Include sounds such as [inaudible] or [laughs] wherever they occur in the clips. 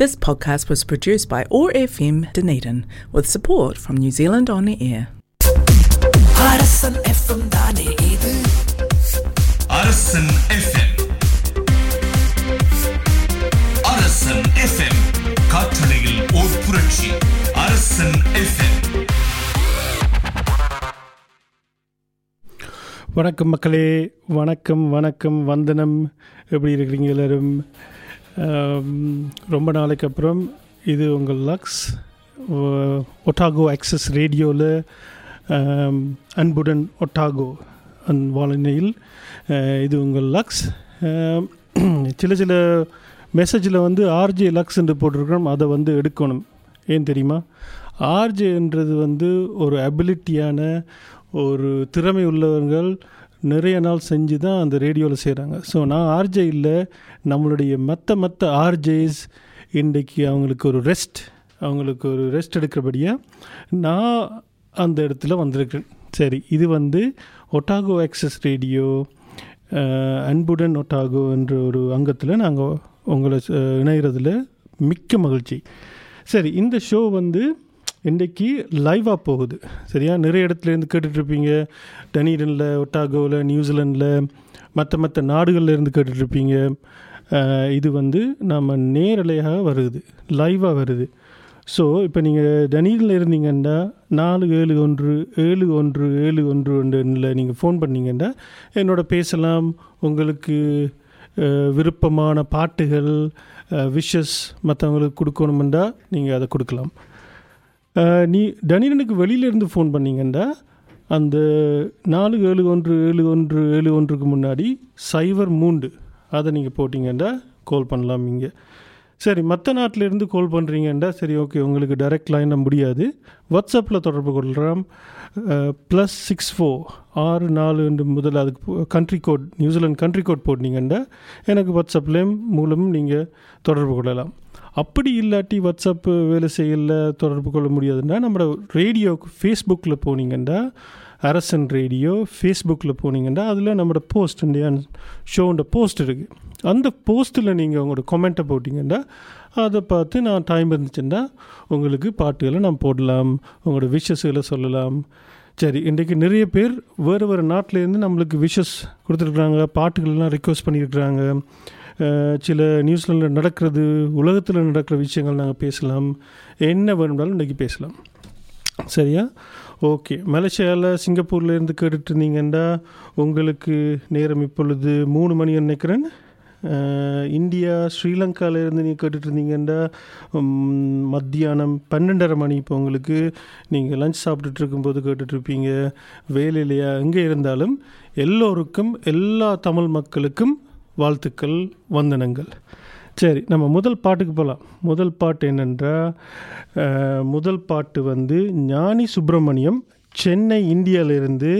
This podcast was produced by ORFM Dunedin with support from New Zealand On the Air. Arasan FM தானே இது அரசன் FM அரசன் FM காற்றலையில் ஓர் புரட்சி அரசன் எஃப்எம் வணக்கம் மக்களே வணக்கம் வணக்கம் வந்தனம் எப்படி இருக்கிறீங்க எல்லாரும் ஆம், Um, ரொம்ப நாளைக்கு அப்புறம் இது உங்கள் லக்ஸ் ஒட்டாகோ ஆக்சஸ் ரேடியோவில் அன்புடன் ஒட்டாகோ அன் வாழனையில் இது உங்கள் லக்ஸ் um, [clears throat] சில சில மெசேஜில் வந்து ஆர்ஜே லக்ஸ் என்று போட்டிருக்கிறோம் அதை வந்து எடுக்கணும். ஏன் தெரியுமா? ஆர்ஜேன்றது வந்து ஒரு அபிலிட்டியான ஒரு திறமை உள்ளவர்கள் நிறைய நாள் செஞ்சு தான் அந்த ரேடியோவில் செய்கிறாங்க ஸோ நான் ஆர்ஜே இல்லை. நம்மளுடைய மற்ற மற்ற ஆர்ஜேஸ் இன்றைக்கு அவங்களுக்கு ஒரு ரெஸ்ட் அவங்களுக்கு ஒரு ரெஸ்ட் எடுக்கிறபடியாக நான் அந்த இடத்துல வந்திருக்கேன். சரி இது வந்து ஒட்டாகோ ஆக்சஸ் ரேடியோ அன்புடன் ஒட்டாகோ என்ற ஒரு அங்கத்தில் நாங்கள் உங்களை இணைகிறதுல மிக்க மகிழ்ச்சி. சரி இந்த ஷோ வந்து இன்றைக்கி லைவாக போகுது. சரியா? நிறைய இடத்துலேருந்து கேட்டுட்ருப்பீங்க டனீடனில் ஒட்டாகோவில் நியூசிலாண்டில் மற்ற மற்ற நாடுகள்லேருந்து கேட்டுட்ருப்பீங்க இது வந்து நம்ம நேரலையாக வருது. லைவாக வருது. ஸோ இப்போ நீங்கள் டனீரில் இருந்தீங்கன்னா நாலு ஏழு ஒன்று ஏழு ஒன்று ஏழு ஒன்று ஒன்றில் நீங்கள் ஃபோன் பண்ணிங்கன்னா என்னோட பேசலாம். உங்களுக்கு விருப்பமான பாட்டுகள் விஷஸ் மற்றவங்களுக்கு கொடுக்கணுமெண்டா நீங்கள் அதை கொடுக்கலாம். நீ டனீரனுக்கு வெளியிலேருந்து ஃபோன் பண்ணீங்கன்னா அந்த நாலு ஏழு ஒன்று ஏழு ஒன்று ஏழு ஒன்றுக்கு முன்னாடி சைவர் மூண்டு அதை நீங்கள் போட்டிங்கண்டா? கால் பண்ணலாம் இங்கே. சரி மற்ற நாட்டிலேருந்து கால் பண்ணுறீங்கண்டா சரி ஓகே உங்களுக்கு டைரக்ட் லைன் முடியாது. வாட்ஸ்அப்பில் தொடர்பு கொள்கிறோம் ப்ளஸ் சிக்ஸ் ஃபோர் ஆறு நாலு என்று முதல்ல அதுக்கு country code New Zealand country code போட்டிங்கண்டா? எனக்கு வாட்ஸ்அப்லேயும் மூலமும் நீங்கள் தொடர்பு கொள்ளலாம். அப்படி இல்லாட்டி வாட்ஸ்அப் வேலை செய்யல தொடர்பு கொள்ள முடியாதுன்னா நம்மளோட ரேடியோவுக்கு ஃபேஸ்புக்கில் போனீங்கன்னா அரசன் ரேடியோ ஃபேஸ்புக்கில் போனீங்கன்னா அதில் நம்மளோட போஸ்ட் இந்தியா ஷோன்ற போஸ்ட் இருக்குது அந்த போஸ்ட்டில் நீங்கள் உங்களோட கமெண்ட்டை போட்டிங்கன்னா அதை பார்த்து நான் டைம் இருந்துச்சுன்னா உங்களுக்கு பாட்டுகளை நான் போடலாம் உங்களோட விஷஸ்களை சொல்லலாம். சரி இன்றைக்கு நிறைய பேர் வேறு வேறு நாட்டிலேருந்து நம்மளுக்கு விஷஸ் கொடுத்துருக்குறாங்க பாட்டுகள்லாம் ரிக்வஸ்ட் பண்ணியிருக்கிறாங்க சில நியூஸ்லாண்டில் நடக்கிறது உலகத்தில் நடக்கிற விஷயங்கள் நாங்கள் பேசலாம். என்ன வேணும்னாலும் இன்றைக்கி பேசலாம். சரியா? ஓகே. மலேசியாவில் சிங்கப்பூர்லேருந்து கேட்டுட்டு இருந்தீங்கன்னா உங்களுக்கு நேரம் இப்பொழுது மூணு மணி நினைக்கிறேன். இந்தியா ஸ்ரீலங்காவிலேருந்து நீங்கள் கேட்டுட்டு இருந்தீங்கன்னா மத்தியானம் பன்னெண்டரை மணி இப்போ உங்களுக்கு. நீங்கள் லஞ்ச் சாப்பிட்டுட்டு இருக்கும்போது கேட்டுட்ருப்பீங்க. வேலையிலையா எங்கே இருந்தாலும் எல்லோருக்கும் எல்லா தமிழ் மக்களுக்கும் வாழ்த்துக்கள் வந்தனங்கள். சரி நம்ம முதல் பாட்டுக்கு போகலாம் முதல் பாட்டு என்னென்றால் முதல் பாட்டு வந்து ஞானி சுப்பிரமணியம் சென்னை இந்தியாவிலிருந்து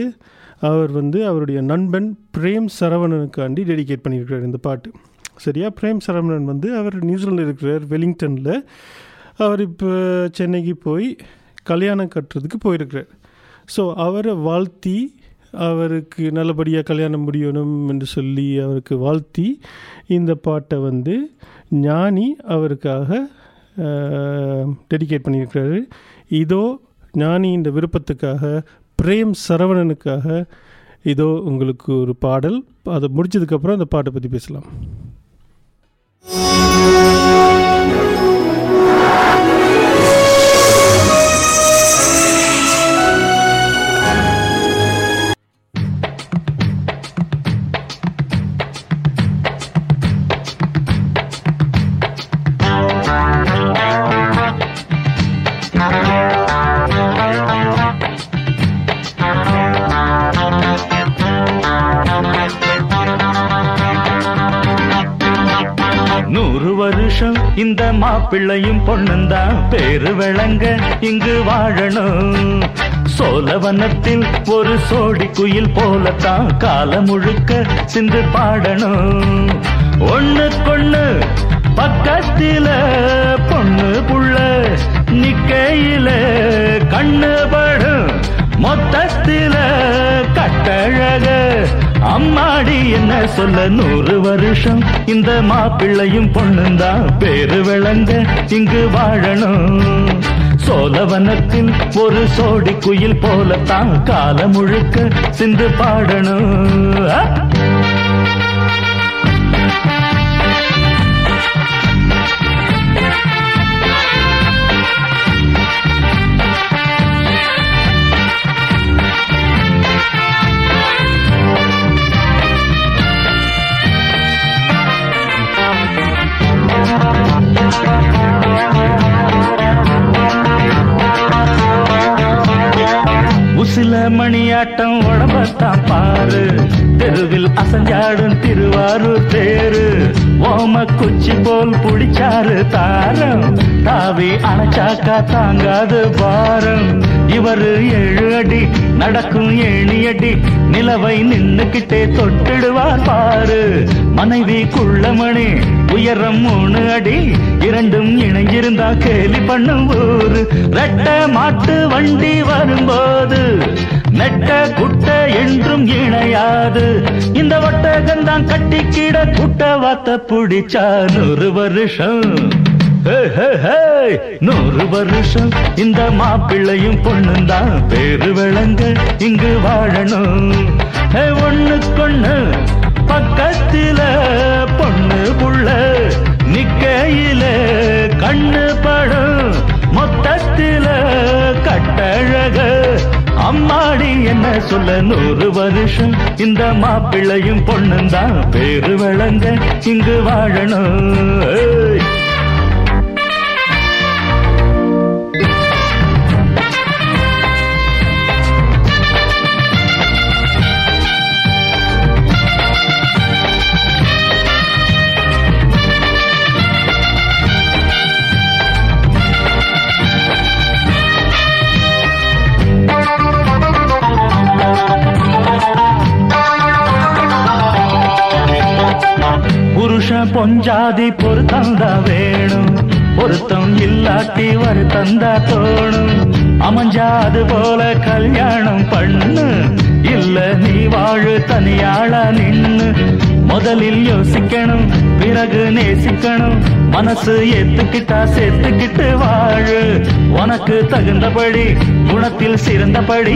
அவர் வந்து அவருடைய நண்பன் பிரேம் சரவணனுக்காண்டி டெடிகேட் பண்ணியிருக்கிறார் இந்த பாட்டு. சரியா? பிரேம் சரவணன் வந்து அவர் நியூசிலாண்டில் இருக்கிறார் வெலிங்டனில். அவர் இப்போ சென்னைக்கு போய் கல்யாணம் கட்டுறதுக்கு போயிருக்கிறார். ஸோ அவரை வாழ்த்தி அவருக்கு நல்லபடியாக கல்யாணம் முடியணும் என்று சொல்லி அவருக்கு வாழ்த்தி இந்த பாட்டை வந்து ஞானி அவருக்காக டெடிகேட் பண்ணியிருக்கிறாரு. இதோ ஞானி இந்த விருப்பத்துக்காக பிரேம் சரவணனுக்காக இதோ உங்களுக்கு ஒரு பாடல். அதை முடிச்சதுக்கப்புறம் அந்த பாட்டை பற்றி பேசலாம். இந்த மாப்பிள்ளையும் பொண்ணுந்தான் பேரு விளங்க இங்கு வாழணும். சோழவனத்தில் ஒரு சோடி குயில் போலத்தான் காலம் முழுக்க சிந்து பாடணும். ஒண்ணு கொண்ணு பக்கத்தில பொண்ணு புள்ள நிக்கையில கண்ணு படும். மொத்தத்தில கட்டழக அம்மாடி என்ன சொல்ல நூறு வருஷம். இந்த மாப்பிள்ளையும் பொண்ணுந்தான் பேரு விளங்க இங்கு வாழணும். சோழவனத்தில் ஒரு சோடி குயில் போலத்தான் காலம் முழுக்க சிந்து பாடணும். மணியாட்டம் உடம்பத்தான் பாரு. தெருவில் அசஞ்சாடும் திருவாரூர் தேரு. ஓம குச்சி போல் புடிச்சாரு தாரம். தாவி அணைச்சாக்கா தாங்காது பாரம். இவரு ஏழு அடி நடக்கும் ஏழு அடி நிலவை நின்னுக்கிட்டே தொட்டிடுவார் பாரு. மனைவி குள்ளமணி உயரம் மூணு அடி இரண்டும் இணைஞ்சிருந்தா கேலி பண்ணும் ஊரு. ரெட்ட மாட்டு வண்டி வரும்போது நெட்ட குட்ட என்றும் இணையாது. இந்த ஒட்டகந்தான் கட்டிக்கிட குட்ட வாத்த பிடிச்சா நூறு வருஷம். நூறு வருஷம். இந்த மாப்பிள்ளையும் பொண்ணும் தான் பேரு விளங்க இங்கு வாழணும். ஹே, ஒண்ணுக்கொண்ணு பக்கத்தில பொண்ணு புள்ள நிக்கையில கண்ணு படம் மொத்தத்தில கட்டழக. அம்மாடி என்ன சொல்ல நூறு வருஷம் இந்த மாப்பிள்ளையும் பொண்ணும் தான் பேரு விளங்க இங்கு வாழணும். பொஞ்சாதி பொருத்தம் வேணும். பொருத்தம் இல்லாட்டி வருத்தம் தான் தோணும் அமைஞ்சாது போல கல்யாணம் பண்ணு. இல்ல நீ வாழு தனியாள நின்னு. முதலில் யோசிக்கணும் பிறகு நேசிக்கணும். மனசு ஏத்துக்கிட்டா சேர்த்துக்கிட்டு வாழு. உனக்கு தகுந்தபடி குணத்தில் சிறந்தபடி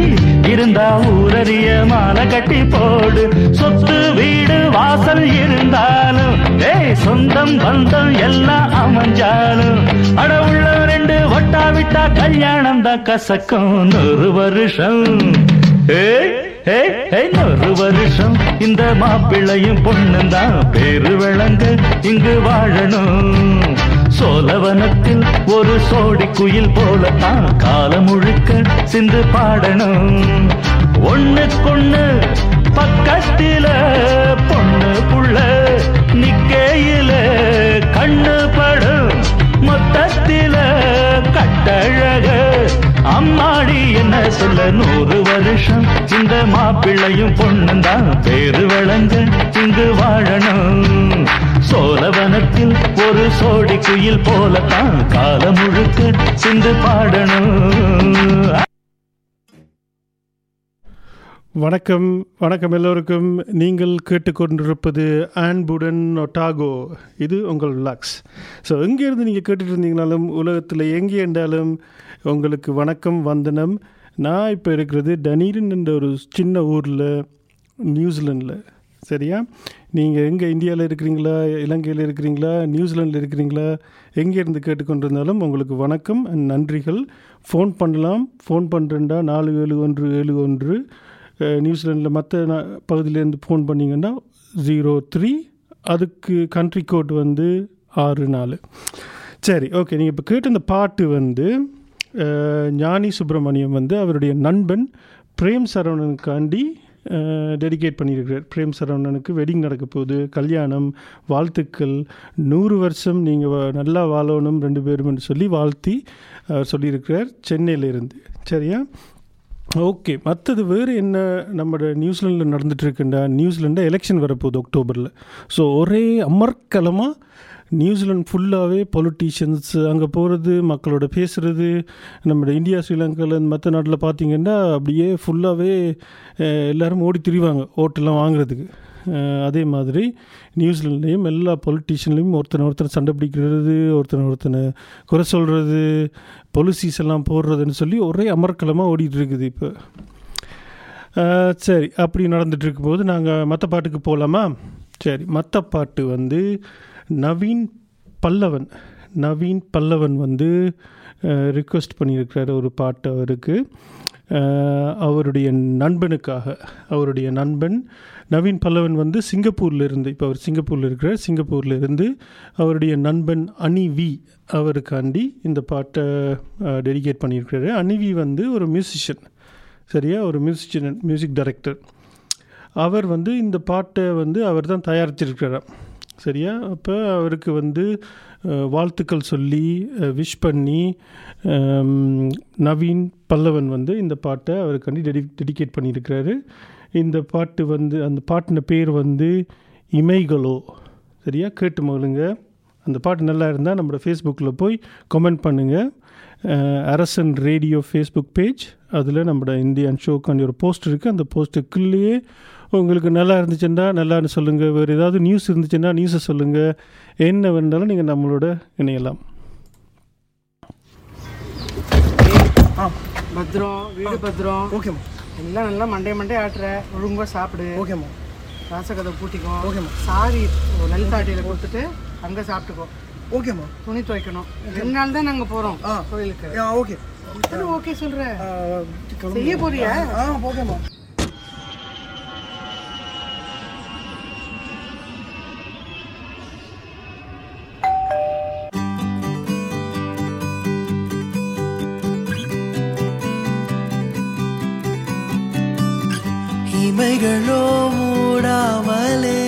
இருந்தா ஊரறிய மாலை கட்டி போடு. சொத்து வீடு வாசல் இருந்தாலும் ஏய் சொந்தம் பந்தம் எல்லாம் அமைஞ்சாலும். அட உள்ள ரெண்டு ஒட்டா விட்டா கல்யாணம் தான் கசக்கும். நூறு வருஷம். ஏ ஒரு வருஷம் இந்த மாப்பிள்ளையும் பொண்ணும் தான். பேரு விளங்க இங்கு வாழணும். சோலவனத்தில் ஒரு சோடி குயில் போலத்தான் காலம் முழுக்க சிந்து பாடணும். ஒண்ணுக்கொண்ணு பக்கத்தில பொண்ணு புள்ள நிக்கையில கண்ணு படும் அம்மாடி என்ன சொல்ல நூறு வருஷம்? இந்த மாப்பிள்ளையும் பொண்ணுந்தான் பேரு விளங்க இங்கு வாழணும். சோழவனத்தில் ஒரு சோடி குயில் போலத்தான் காலம் முழுக்க சிந்து பாடணும். வணக்கம் வணக்கம் எல்லோருக்கும். நீங்கள் கேட்டுக்கொண்டிருப்பது ஆன்புடன் ஒட்டாகோ. இது உங்கள் லக்ஸ். ஸோ எங்கேருந்து நீங்கள் கேட்டுட்டு இருந்தீங்கனாலும் உலகத்தில் எங்கே இருந்தாலும் உங்களுக்கு வணக்கம் வந்தனம். நான் இப்போ இருக்கிறது டனீரன் என்ற ஒரு சின்ன ஊரில் நியூசிலாண்டில் சரியா? நீங்கள் எங்கே இந்தியாவில் இருக்கிறீங்களா இலங்கையில் இருக்கிறீங்களா நியூசிலாண்டில் இருக்கிறீங்களா எங்கே இருந்து கேட்டுக்கொண்டிருந்தாலும் உங்களுக்கு வணக்கம் அண்ட் நன்றிகள். ஃபோன் பண்ணலாம். ஃபோன் பண்ணுறேன்டா நாலு ஏழு ஒன்று ஏழு ஒன்று. நியூசிலாண்டில் மற்ற நா- பகுதியிலேருந்து ஃபோன் பண்ணிங்கன்னா ஜீரோ த்ரீ அதுக்கு கண்ட்ரி கோட் வந்து ஆறு நாலு. சரி ஓகே. நீங்கள் இப்போ கேட்ட இந்த பாட்டு வந்து ஞானி சுப்பிரமணியம் வந்து அவருடைய நண்பன் பிரேம் சரவணனுக்காண்டி டெடிகேட் பண்ணியிருக்கிறார். பிரேம் சரவணனுக்கு வெட்டிங் நடக்க போகுது. கல்யாணம் வாழ்த்துக்கள். நூறு வருஷம் நீங்கள் நல்லா வாழணும் ரெண்டு பேரும் சொல்லி வாழ்த்தி அவர் சொல்லியிருக்கிறார் சென்னையிலிருந்து. சரியா? ஓகே. மற்றது வேறு என்ன நம்ம நியூசிலாண்டில் நடந்துகிட்டு இருக்குண்டா நியூசிலாண்டில் எலெக்ஷன் வரப்போகுது அக்டோபரில் ஸோ ஒரே அமர்க்கலமாக நியூசிலாந்து ஃபுல்லாகவே பொலிட்டீஷியன்ஸ் அங்கே போகிறது மக்களோட பேசுகிறது நம்ம இந்தியா ஸ்ரீலங்காவில் மற்ற நாட்டில் பார்த்தீங்கன்னா அப்படியே ஃபுல்லாகவே எல்லோரும் ஓடி திரிவாங்க ஓட்டெல்லாம் வாங்குறதுக்கு. அதே மாதிரி நியூசிலாண்ட்லேயும் எல்லா பொலிட்டீஷியன்லேயும் ஒருத்தனை ஒருத்தனை சண்டை பிடிக்கிறது ஒருத்தனை ஒருத்தனை குறை சொல்கிறது பொலிசிஸ் எல்லாம் போடுறதுன்னு சொல்லி ஒரே அமர்க்கலமாக ஓடிட்டு இருக்குது இப்போ. சரி அப்படி நடந்துகிட்டு இருக்கும்போது நாங்கள் மற்ற பாட்டுக்கு போகலாமா சரி மற்ற பாட்டு வந்து நவீன் பல்லவன் நவீன் பல்லவன் வந்து ரிக்வெஸ்ட் பண்ணியிருக்கிறாரு ஒரு பாட்டு அவருக்கு. அவருடைய நண்பனுக்காக அவருடைய நண்பன் நவீன் பல்லவன் வந்து சிங்கப்பூரில் இருந்து இப்போ அவர் சிங்கப்பூரில் இருக்கிறார் சிங்கப்பூரில் இருந்து அவருடைய நண்பன் அனிவி அவருக்காண்டி இந்த பாட்டை டெடிகேட் பண்ணியிருக்கிறாரு. அனிவி வந்து ஒரு மியூசிஷியன் சரியா? ஒரு மியூசிஷியன் மியூசிக் டைரக்டர் அவர் வந்து இந்த பாட்டை வந்து அவர் தான் தயாரிச்சிருக்கிறார் சரியா? அப்போ அவருக்கு வந்து வாழ்த்துக்கள் சொல்லி விஷ் பண்ணி நவீன் பல்லவன் வந்து இந்த பாட்டை அவருக்காண்டி டெடி டெடிகேட் பண்ணியிருக்கிறாரு. இந்த பாட்டு வந்து அந்த பாட்டின பேர் வந்து இமைகளோ. சரியா? கேட்டு மகளுங்க அந்த பாட்டு நல்லா இருந்தால் நம்மளோட ஃபேஸ்புக்கில் போய் கமெண்ட் பண்ணுங்கள் அரசன் ரேடியோ ஃபேஸ்புக் பேஜ் அதில் நம்மளோட இந்தியன் ஷோக்காண்டி ஒரு போஸ்ட் இருக்குது அந்த போஸ்ட்டுக்குள்ளேயே உங்களுக்கு நல்லா இருந்துச்சுன்னா நல்லான்னு சொல்லுங்கள் வேறு ஏதாவது நியூஸ் இருந்துச்சுன்னா நியூஸை சொல்லுங்கள் என்ன வேணாலும் நீங்கள் நம்மளோட இணையலாம். ஆ பத்திரம் வீடு பத்திரம். ஓகேம்மா எல்லாம் நல்லா மண்டே மண்டே ஆட்டுற. ஒழுங்கா சாப்பிடு. ஓகேம்மா ராசகதை பூட்டிக்கோ. ஓகேம்மா. சாரி லலிதாட்டியில் கொடுத்துட்டு அங்கே சாப்பிட்டுக்கோ. ஓகேம்மா துணி துவைக்கணும். ரெண்டு நாள் தான் நாங்கள் போகிறோம். கோயிலுக்கு. ஓகே. ஓகே சொல்கிற ஆ, கிளம்பு. செய்ய போறியா? ஆ ஓகேம்மா இமைகளோ மூடாமலே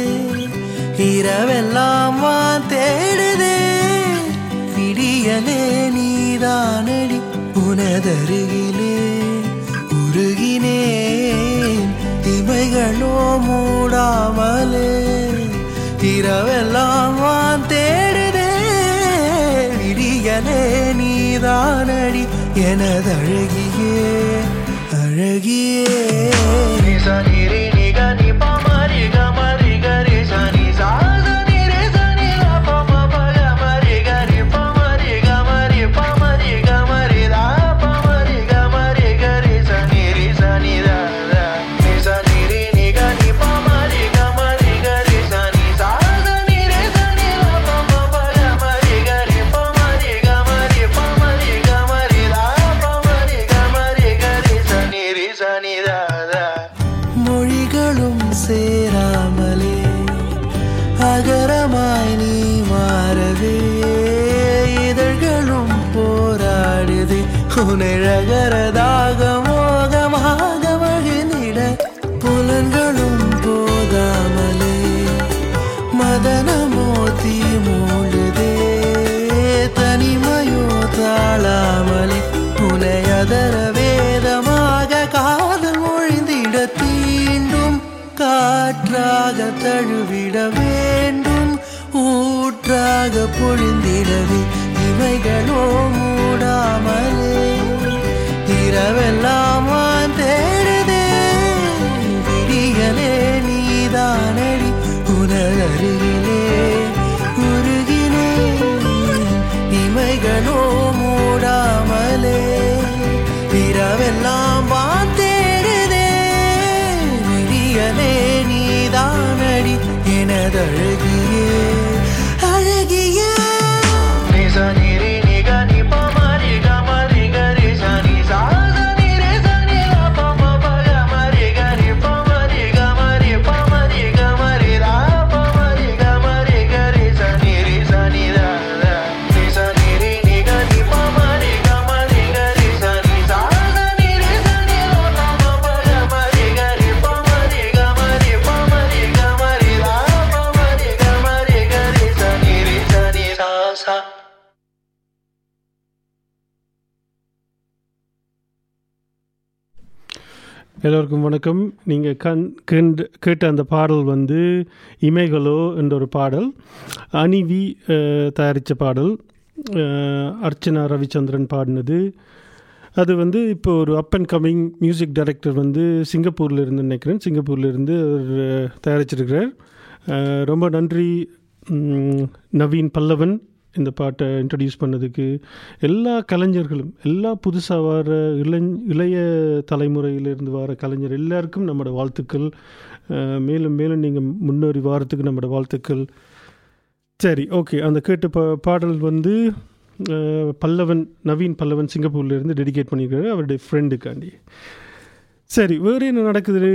இரவெல்லாம் வான் தேடுதே. விடியலே நீதானடி உனதருகிலே உருகினேன். இமைகளோ மூடாமலே இரவெல்லாம் வான் தேடுதே. விடியலே நீதானடி எனதழகியே அழகியே. எல்லோருக்கும் வணக்கம். நீங்கள் கண் கண்டு கேட்ட அந்த பாடல் வந்து இமைகளோ என்ற ஒரு பாடல். அனிவி தயாரித்த பாடல். அர்ச்சனா ரவிச்சந்திரன் பாடினது. அது வந்து இப்போ ஒரு up and coming music director வந்து சிங்கப்பூரில் இருந்து நினைக்கிறேன். சிங்கப்பூரில் இருந்து அவர் தயாரிச்சிருக்கிறார். ரொம்ப நன்றி நவீன் பல்லவன். இந்த பாட்டை இன்ட்ரடியூஸ் பண்ணதுக்கு எல்லா கலைஞர்களும் எல்லா புதுசாக வர இளஞ் இளைய தலைமுறையிலிருந்து வர கலைஞர் எல்லாருக்கும் நம்மளோட வாழ்த்துக்கள். மேலும் மேலும் நீங்கள் முன்னேறி வாரத்துக்கு நம்மளோட வாழ்த்துக்கள். சரி ஓகே அந்த கேட்ட பா பாடல் வந்து பல்லவன் நவீன் பல்லவன் சிங்கப்பூர்லேருந்து டெடிகேட் பண்ணியிருக்காரு அவருடைய ஃப்ரெண்டுக்காண்டி சரி வேறு என்ன நடக்குது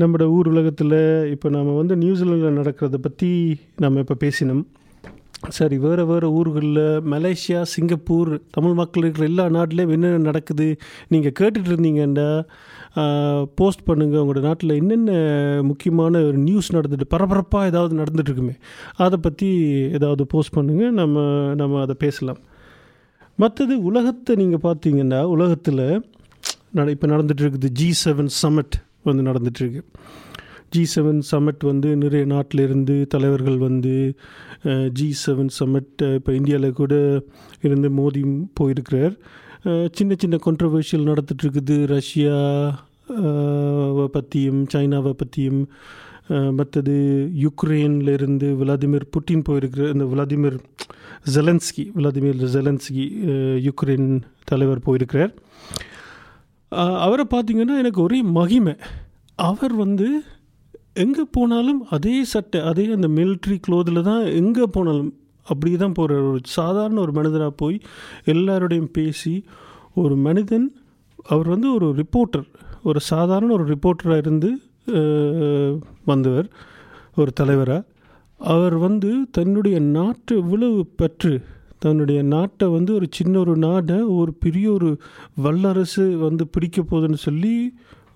நம்மளோட ஊர் உலகத்தில்? இப்போ நம்ம வந்து நியூசிலாண்டில் நடக்கிறத பற்றி நம்ம இப்போ பேசினோம். சரி வேறு வேறு ஊர்களில் மலேசியா சிங்கப்பூர் தமிழ் மக்கள் இருக்கிற எல்லா நாட்டிலையும் என்னென்ன நடக்குது? நீங்கள் கேட்டுட்டு இருந்தீங்கன்னா போஸ்ட் பண்ணுங்கள் உங்களோட நாட்டில் என்னென்ன முக்கியமான ஒரு நியூஸ் நடந்துட்டு பரபரப்பாக ஏதாவது நடந்துகிட்ருக்குமே அதை பற்றி ஏதாவது போஸ்ட் பண்ணுங்கள் நம்ம நம்ம அதை பேசலாம். மற்றது உலகத்தை நீங்கள் பார்த்தீங்கன்னா உலகத்தில் நட இப்போ நடந்துகிட்டு இருக்குது ஜி செவன் சமிட் வந்து நடந்துகிட்ருக்கு ஜி செவன் சம்மிட் வந்து நிறைய நாட்டிலிருந்து தலைவர்கள் வந்து ஜி செவன் சம்மிட் இப்போ இந்தியாவில் கூட இருந்து மோதி போயிருக்கிறார். சின்ன சின்ன கொண்ட்ரவர்ஷியல் நடந்துட்டு ரஷ்யா பற்றியும் சைனாவை பற்றியும் மற்றது யுக்ரைன்ல இருந்து விளாடிமிர் புட்டின் போயிருக்கிற இந்த Vladimir Zelensky Vladimir Zelensky Ukraine தலைவர் போயிருக்கிறார். அவரை பார்த்திங்கன்னா எனக்கு ஒரே மகிமை. அவர் வந்து எங்கே போனாலும் அதே சட்டை அதே அந்த மிலிட்ரி க்ளோத்தில் தான் எங்கே போனாலும் அப்படி தான் போகிறார் ஒரு சாதாரண ஒரு மனிதராக போய் எல்லாரோடையும் பேசி ஒரு மனிதன் அவர் வந்து ஒரு ரிப்போர்ட்டர் ஒரு சாதாரண ஒரு ரிப்போர்ட்டராக இருந்து வந்தவர் ஒரு தலைவராக அவர் வந்து தன்னுடைய நாட்டு இவ்வளவு பெற்று தன்னுடைய நாட்டை வந்து ஒரு சின்ன ஒரு நாடை ஒரு பெரிய ஒரு வல்லரசு வந்து பிடிக்க போகுதுன்னு சொல்லி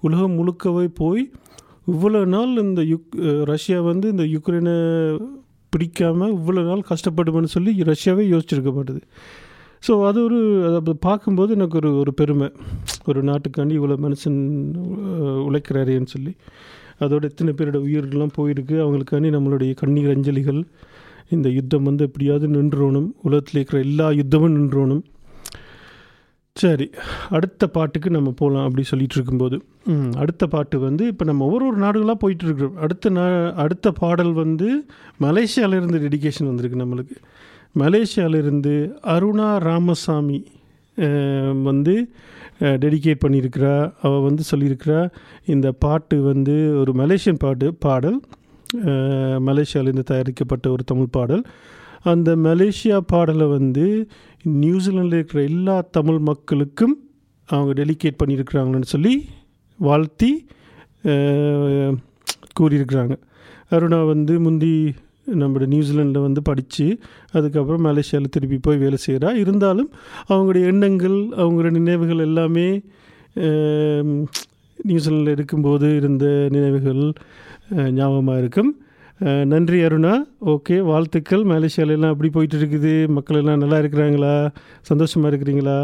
உலகம் முழுக்கவே போய் இவ்வளோ நாள் இந்த யுக் ரஷ்யா வந்து இந்த யுக்ரைனை பிடிக்காமல் இவ்வளோ நாள் கஷ்டப்படுமென்னு சொல்லி ரஷ்யாவே யோசிச்சிருக்க மாட்டுது ஸோ அது ஒரு அதை பார்க்கும்போது எனக்கு ஒரு ஒரு பெருமை. ஒரு நாட்டுக்காண்டி இவ்வளோ மனுஷன் உழைக்கிறாரேன்னு சொல்லி. அதோட எத்தனை பேரோட உயிர்கள்லாம் போயிருக்கு. அவங்களுக்காண்டி நம்மளுடைய கண்ணீர் அஞ்சலிகள். இந்த யுத்தம் வந்து எப்படியாவது நின்றோணும். உலகத்தில் இருக்கிற எல்லா யுத்தமும் நின்றோணும். சரி அடுத்த பாட்டுக்கு நம்ம போகலாம் அப்படி சொல்லிட்டு இருக்கும்போது. அடுத்த பாட்டு வந்து இப்போ நம்ம ஒவ்வொரு ஒரு நாடுகளாக போயிட்டுருக்குறோம் அடுத்த நா அடுத்த பாடல் வந்து மலேசியாவிலேருந்து டெடிகேஷன் வந்திருக்கு நம்மளுக்கு. மலேசியாவிலேருந்து அருணா ராமசாமி வந்து டெடிகேட் பண்ணியிருக்கிறா. அவள் வந்து சொல்லியிருக்கிறா இந்த பாட்டு வந்து ஒரு மலேசியன் பாட்டு பாடல். மலேசியாவிலேருந்து தயாரிக்கப்பட்ட ஒரு தமிழ் பாடல். அந்த மலேசியா பாடலை வந்து நியூசிலாண்டில் இருக்கிற எல்லா தமிழ் மக்களுக்கும் அவங்க டெலிகேட் பண்ணியிருக்கிறாங்கன்னு சொல்லி வாழ்த்தி கூறியிருக்கிறாங்க. அருணா வந்து முந்தி நம்மளோட நியூசிலாண்டில் வந்து படித்து அதுக்கப்புறம் மலேசியாவில் திருப்பி போய் வேலை செய்கிறா இருந்தாலும் அவங்களுடைய எண்ணங்கள் அவங்களோட நினைவுகள் எல்லாமே நியூசிலாண்டில் இருக்கும்போது இருந்த நினைவுகள் ஞாபகமாக இருக்கும். நன்றி அருணா. ஓகே வாழ்த்துக்கள். மலேசியாலெல்லாம் எப்படி போயிட்டு இருக்குது மக்கள் எல்லாம் நல்லா இருக்கிறாங்களா? சந்தோஷமாக இருக்கிறீங்களா?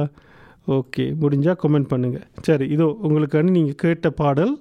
ஓகே முடிஞ்சால் கமெண்ட் பண்ணுங்கள் சரி இதோ உங்களுக்கான நீங்கள் கேட்ட பாடல்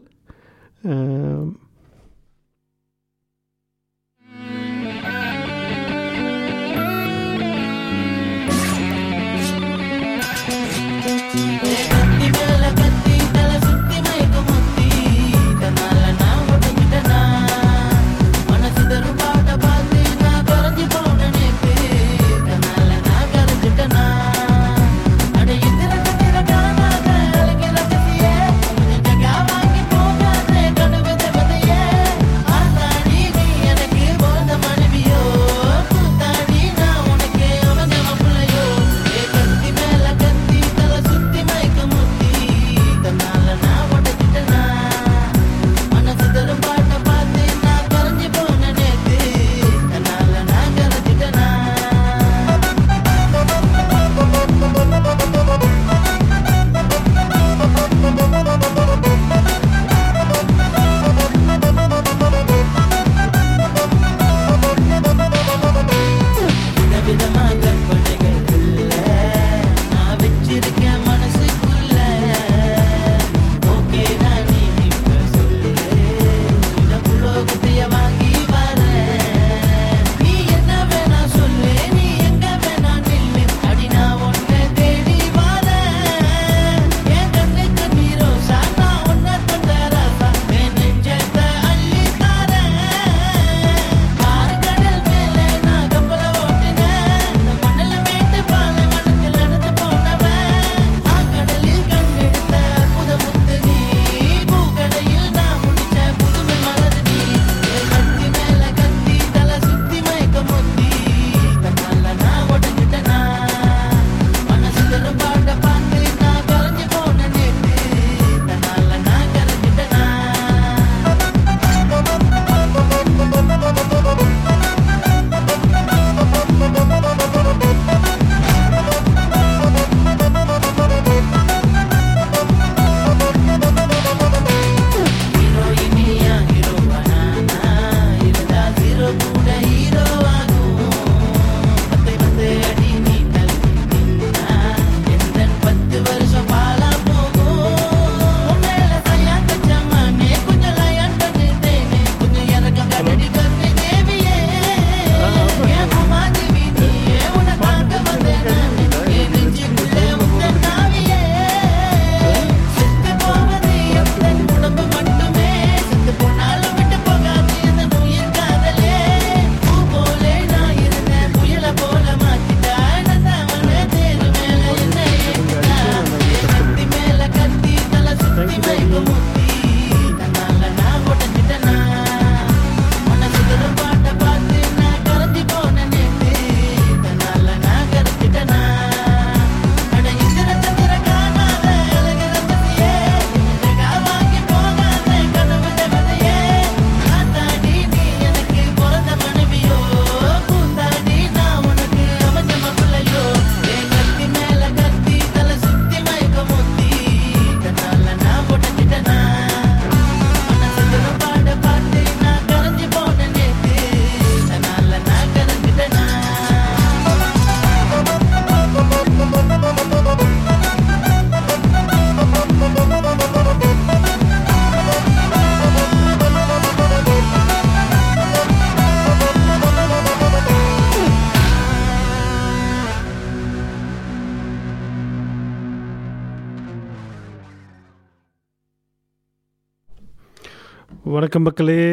வணக்கம் மக்களே.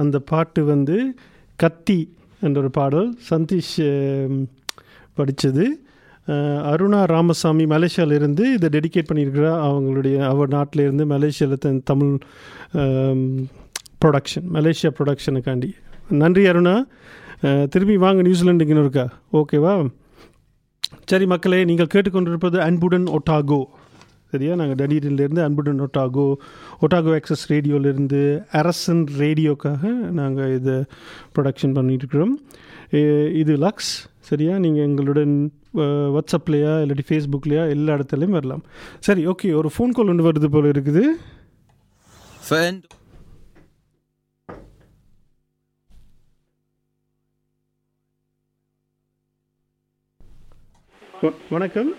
அந்த பாட்டு வந்து கத்தி என்ற ஒரு பாடல் சந்தீஷ் படித்தது அருணா ராமசாமி மலேசியாவிலிருந்து இதை டெடிகேட் பண்ணியிருக்கிறா அவங்களுடைய அவர் நாட்டிலேருந்து மலேசியாவில் தன் தமிழ் ப்ரொடக்ஷன் மலேசியா ப்ரொடக்ஷனுக்காண்டி நன்றி அருணா. திரும்பி வாங்க நியூசிலாண்டுக்கு இருக்கா ஓகேவா? சரி மக்களே நீங்கள் கேட்டுக்கொண்டிருப்பது அன்புடன் ஒட்டாகோ. சரியா நாங்கள் டனீரிலிருந்து அன்புடன் ஒட்டாகோ ஒட்டாகோ எக்ஸஸ் ரேடியோலேருந்து அரசன் ரேடியோக்காக நாங்கள் இதை ப்ரொடக்ஷன் பண்ணிட்டுருக்கிறோம். இது லக்ஸ் சரியா? நீங்கள் எங்களுடன் வாட்ஸ்அப்லையா இல்லாட்டி ஃபேஸ்புக்லையா எல்லா இடத்துலையும் வரலாம். சரி ஓகே ஒரு ஃபோன் கால் ஒன்று வருது போல் இருக்குது. வணக்கம்.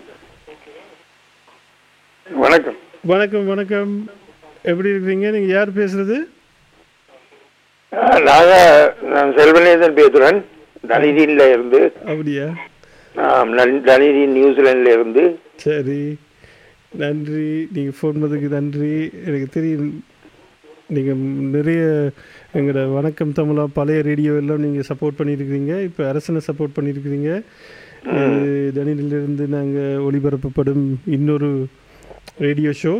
வணக்கம். வணக்கம் வணக்கம். எப்படி இருக்கிறீங்க நீங்கள் யார் பேசுகிறது ஆஹ் நாங்க நான் செல்வநேசன் பேசுறேன். தனிதீன்ல இருந்து. அப்படியா? ஆம், தனிதீன் நியூசிலாந்துல இருந்து. சரி. நன்றி. நீங்கள் ஃபோன் பண்ணதுக்கு நன்றி. எனக்கு தெரியும் நீங்கள் நிறைய எங்களோட வணக்கம் தமிழா பழைய ரேடியோ எல்லாம் நீங்கள் சப்போர்ட் பண்ணியிருக்கிறீங்க. இப்போ அரசனை சப்போர்ட் பண்ணியிருக்கிறீங்க. தனியிலிருந்து நாங்கள் ஒளிபரப்பப்படும் இன்னொரு ரேடியோ ஷோ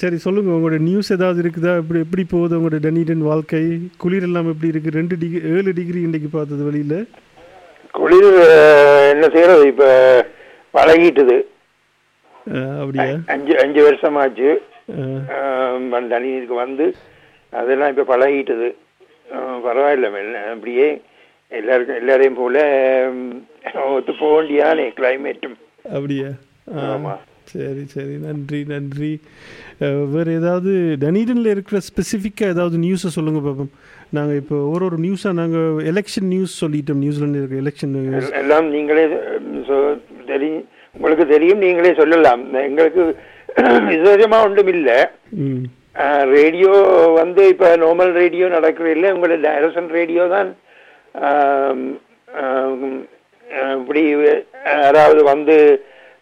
சரி சொல்லுங்கள் உங்களோட நியூஸ் ஏதாவது இருக்குதா? எப்படி எப்படி போகுது உங்களோட டனிடன் வாழ்க்கை? குளிர் எல்லாம் எப்படி இருக்குது ரெண்டு டிகிரி ஏழு டிகிரி இன்றைக்கு பார்த்தது வெளியில். குளிர் என்ன செய்யறது? இப்ப பழகிட்டுது. அப்படியா? அஞ்சு அஞ்சு வருஷமாச்சு. தனிநீருக்கு வந்து அதெல்லாம் இப்ப பழகிட்டுது. பரவாயில்ல அப்படியே எல்லாருக்கும் எல்லாரையும் போல ஒத்து போக வேண்டியானே கிளைமேட்டும் அப்படியா? ஆ, ஆமா. சரி சரி. நன்றி நன்றி. வேறு ஏதாவது டனீடனில் இருக்கிற ஸ்பெசிஃபிக்காக ஏதாவது நியூஸை சொல்லுங்கள் பாப்போம் நாங்கள் இப்போ ஒரு ஒரு நியூஸாக நாங்கள் எலெக்ஷன் நியூஸ் சொல்லிட்டோம். நியூசிலாண்டில் இருக்கிற எலெக்ஷன் நியூஸ் எல்- எல்லாம் நீங்களே தெரியும் உங்களுக்கு தெரியும் நீங்களே சொல்லலாம். எங்களுக்கு [clears throat] விசேஷமா ஒன்றும் இல்ல. ரேடியோ வந்து இப்ப நார்மல் ரேடியோ நடக்கிறது இல்லை. உங்களோட டைரக்ஷன் ரேடியோ தான் இப்படி யாராவது வந்து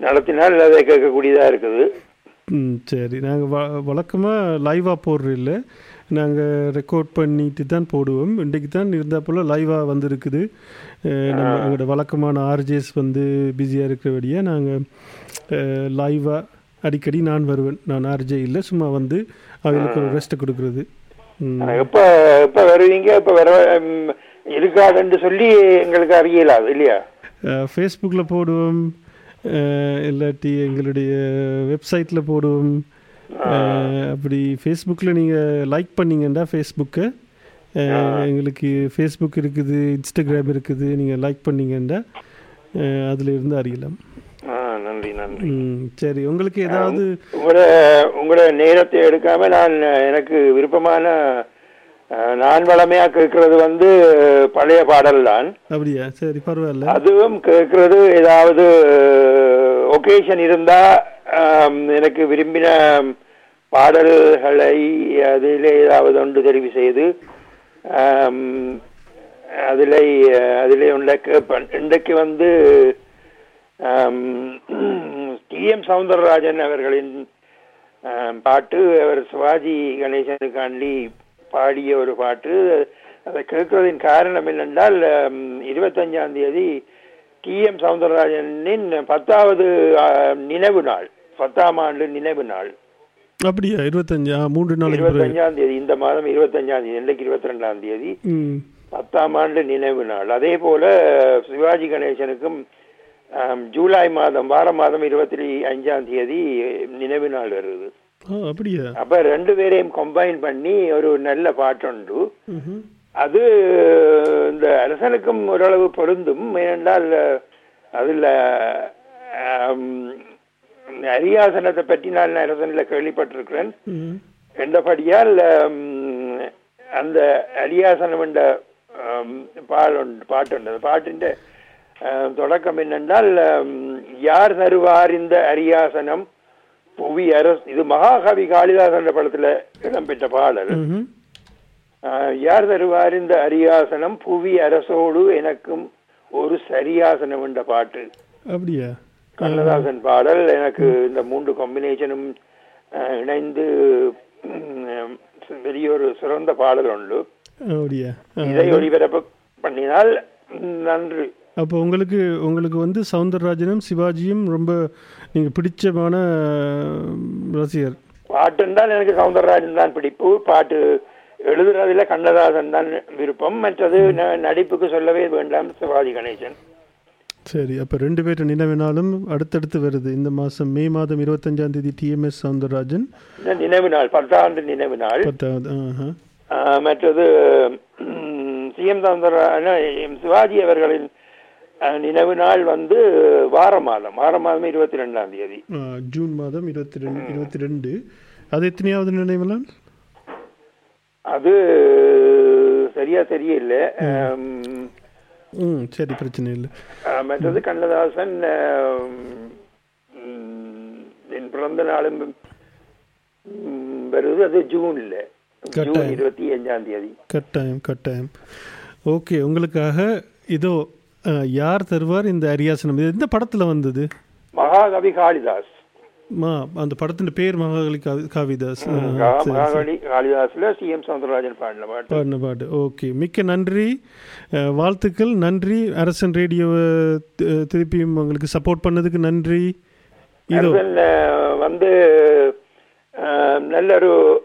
நடத்தினால் அதை கேட்கக்கூடியதா இருக்குது. ம் சரி. நாங்கள் வ வழக்கமாக லைவாக போடுறோம் இல்லை நாங்கள் ரெக்கார்ட் பண்ணிட்டு தான் போடுவோம். இன்றைக்கு தான் இருந்தால் போல் லைவாக வந்திருக்குது. நம்ம எங்களோட வழக்கமான ஆர்ஜேஸ் வந்து பிஸியாக இருக்கிறபடியாக நாங்கள் லைவாக அடிக்கடி நான் வருவேன். நான் ஆர்ஜே இல்லை. சும்மா வந்து அவங்களுக்கு ஒரு ரெஸ்ட்டை கொடுக்குறது. எப்ப எப்ப வருவீங்க? எப்ப வர இருக்காதுன்னு சொல்லி எங்களுக்கு அறியலாது இல்லையா? ஃபேஸ்புக்கில் போடுவோம். இல்லாட்டி எங்களுடைய வெப்சைட்டில் போடுவோம் அப்படி ஃபேஸ்புக்கில் நீங்கள் லைக் பண்ணீங்கன்னா ஃபேஸ்புக்கை எங்களுக்கு ஃபேஸ்புக் இருக்குது இன்ஸ்டாகிராம் இருக்குது நீங்கள் லைக் பண்ணீங்கன்னா அதில் இருந்து அறியலாம். நன்றி நன்றி. சரி உங்களுக்கு ஏதாவது உங்களோட உங்களோட நேரத்தை எடுக்காம நான் எனக்கு விருப்பமான நான் வளமையா கேட்கறது வந்து பழைய பாடல் தான் அப்படியா? சரி பரவாயில்ல. அதுவும் கேட்கறது ஏதாவது ஒகேஷன் இருந்தா எனக்கு விரும்பின பாடல்களை அதிலே ஏதாவது ஒன்று தெரிவு செய்து அதிலே அதிலே உள்ள கேட்பேன். இன்றைக்கு வந்து டி. எம். சவுந்தரராஜன் அவர்களின் பாட்டு அவர் சிவாஜி கணேசனுக்காண்டி பாடிய ஒரு பாட்டு. அதை கேட்கறதின் காரணம் என்னென்றால் இருபத்தஞ்சாம் தேதி டி எம் சவுந்தரராஜனின் பத்தாவது நினைவு நாள் பத்தாம் ஆண்டு நினைவு நாள். அப்படியா? இருபத்தஞ்சு? மூன்று பிறகு இருபத்தஞ்சாம் தேதி இந்த மாதம் இருபத்தஞ்சாம் தேதி இன்றைக்கு இருபத்தி ரெண்டாம் தேதி பத்தாம் ஆண்டு நினைவு நாள். அதே போல சிவாஜி கணேசனுக்கும் ஜூலை மாதம் வார மாதம் இருபத்தி அஞ்சாம் தேதி நினைவு நாள் வருது. அப்படியா? அப்ப ரெண்டு பேரையும் கம்பைன் பண்ணி ஒரு நல்ல பாட்டுண்டு. அது இந்த அரசனுக்கும் ஓரளவு பொருந்தும். ஏனென்றால் அதுல அரியாசனத்தை பற்றி நான் அரசனில் கேள்விப்பட்டிருக்கிறேன். என்றபடியால் அந்த அரியாசனம் என்ற பாடொண்டு பாட்டுண்டு அந்த பாட்டின் தொடக்கம் என்னென்றால் யார் தருவார் இந்த அரியாசனம்? புவி அரசு இது மகாகவி காளிதாசன் படத்துல இடம்பெற்ற பாடல். யார் தருவார் இந்த அரியாசனம்? புவி அரசோடு எனக்கும் ஒரு சரியாசனம் என்ற பாட்டு. அப்படியா? கண்ணதாசன் பாடல் எனக்கு இந்த மூன்று காம்பினேஷனும் இணைந்து பெரிய ஒரு சிறந்த பாடல் உண்டு. இதை ஒளிபரப்பு பண்ணினால் நன்று. அப்போ உங்களுக்கு உங்களுக்கு வந்து சவுந்தரராஜனும் சிவாஜியும் ரொம்ப நீங்கள் பிடிச்சமான ரசிகர். பாட்டுன்றால் எனக்கு சவுந்தரராஜன் தான் பிடிப்பு. பாட்டு எழுதுறதுல கண்ணதாசன் தான் விருப்பம். மற்றது நடிப்புக்கு சொல்லவே வேண்டாம் சிவாஜி கணேசன். சரி அப்போ ரெண்டு பேர் நினைவினாலும் அடுத்தடுத்து வருது. இந்த மாதம் மே மாதம் இருபத்தஞ்சாம் தேதி டிஎம்எஸ் சவுந்தரராஜன். நினைவு நாள் பத்தாண்டு நினைவு நாள். பத்தாவது மற்றது சிஎம் சவுந்தரராஜன் சிவாஜி அவர்களின் நினைவு நாள் வந்து வார மாதம் வார மாதம் இருபத்தி ரெண்டாம் தேதி ஜூன் மாதம் இருபத்தி ரெண்டு இருபத்தி ரெண்டு அது எத்தனையாவது நினைவுலாம் அது சரியா தெரியல. ம். சரி பிரச்சனை இல்லை. மற்றது கண்ணதாசன் என் பிறந்த நாளும் வருது. அது ஜூன்ல. ஜூன். இருபத்தி அஞ்சாம் தேதி. கட்டாயம் கட்டாயம். ஓகே உங்களுக்காக இதோ யார் தருவார் இந்த அரியாசனம்? இது எந்த படத்தில் வந்தது? மகாகவி காளிதாஸ் மா அந்த படத்தின் பேர் மகாகலி காவி- காவிதாஸ். மகாகவி காளிதாஸ்ல சிஎம் சவுந்தரராஜன் பாடின பாட்டு. பாடின பாட்டு. ஓகே. மிக்க நன்றி. வாழ்த்துக்கள். நன்றி. அரசன் ரேடியோவை திருப்பியும் உங்களுக்கு சப்போர்ட் பண்ணதுக்கு நன்றி. இதோ. வந்து நல்ல ஒரு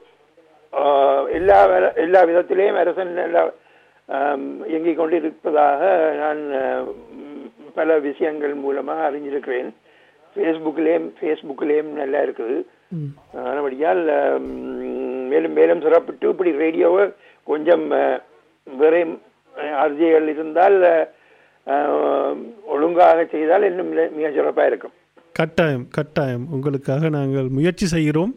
எல்லா எல்லா விதத்திலேயும் அரசன் அஹ், இயங்கிக் கொண்டிருப்பதாக நான் பல விஷயங்கள் மூலமாக அறிஞ்சிருக்கிறேன். ஃபேஸ்புக்கிலேயும் ஃபேஸ்புக்கிலேயும் நல்லா இருக்குது. ஆனபடியால் மேலும் மேலும் சிறப்பிட்டு இப்படி ரேடியோவை கொஞ்சம் வேற அர்ஜிகள் இருந்தால் ஒழுங்காக செய்தால் இன்னும் மிக- சிறப்பாக இருக்கும். கட்டாயம் கட்டாயம். உங்களுக்காக நாங்கள் முயற்சி செய்கிறோம்.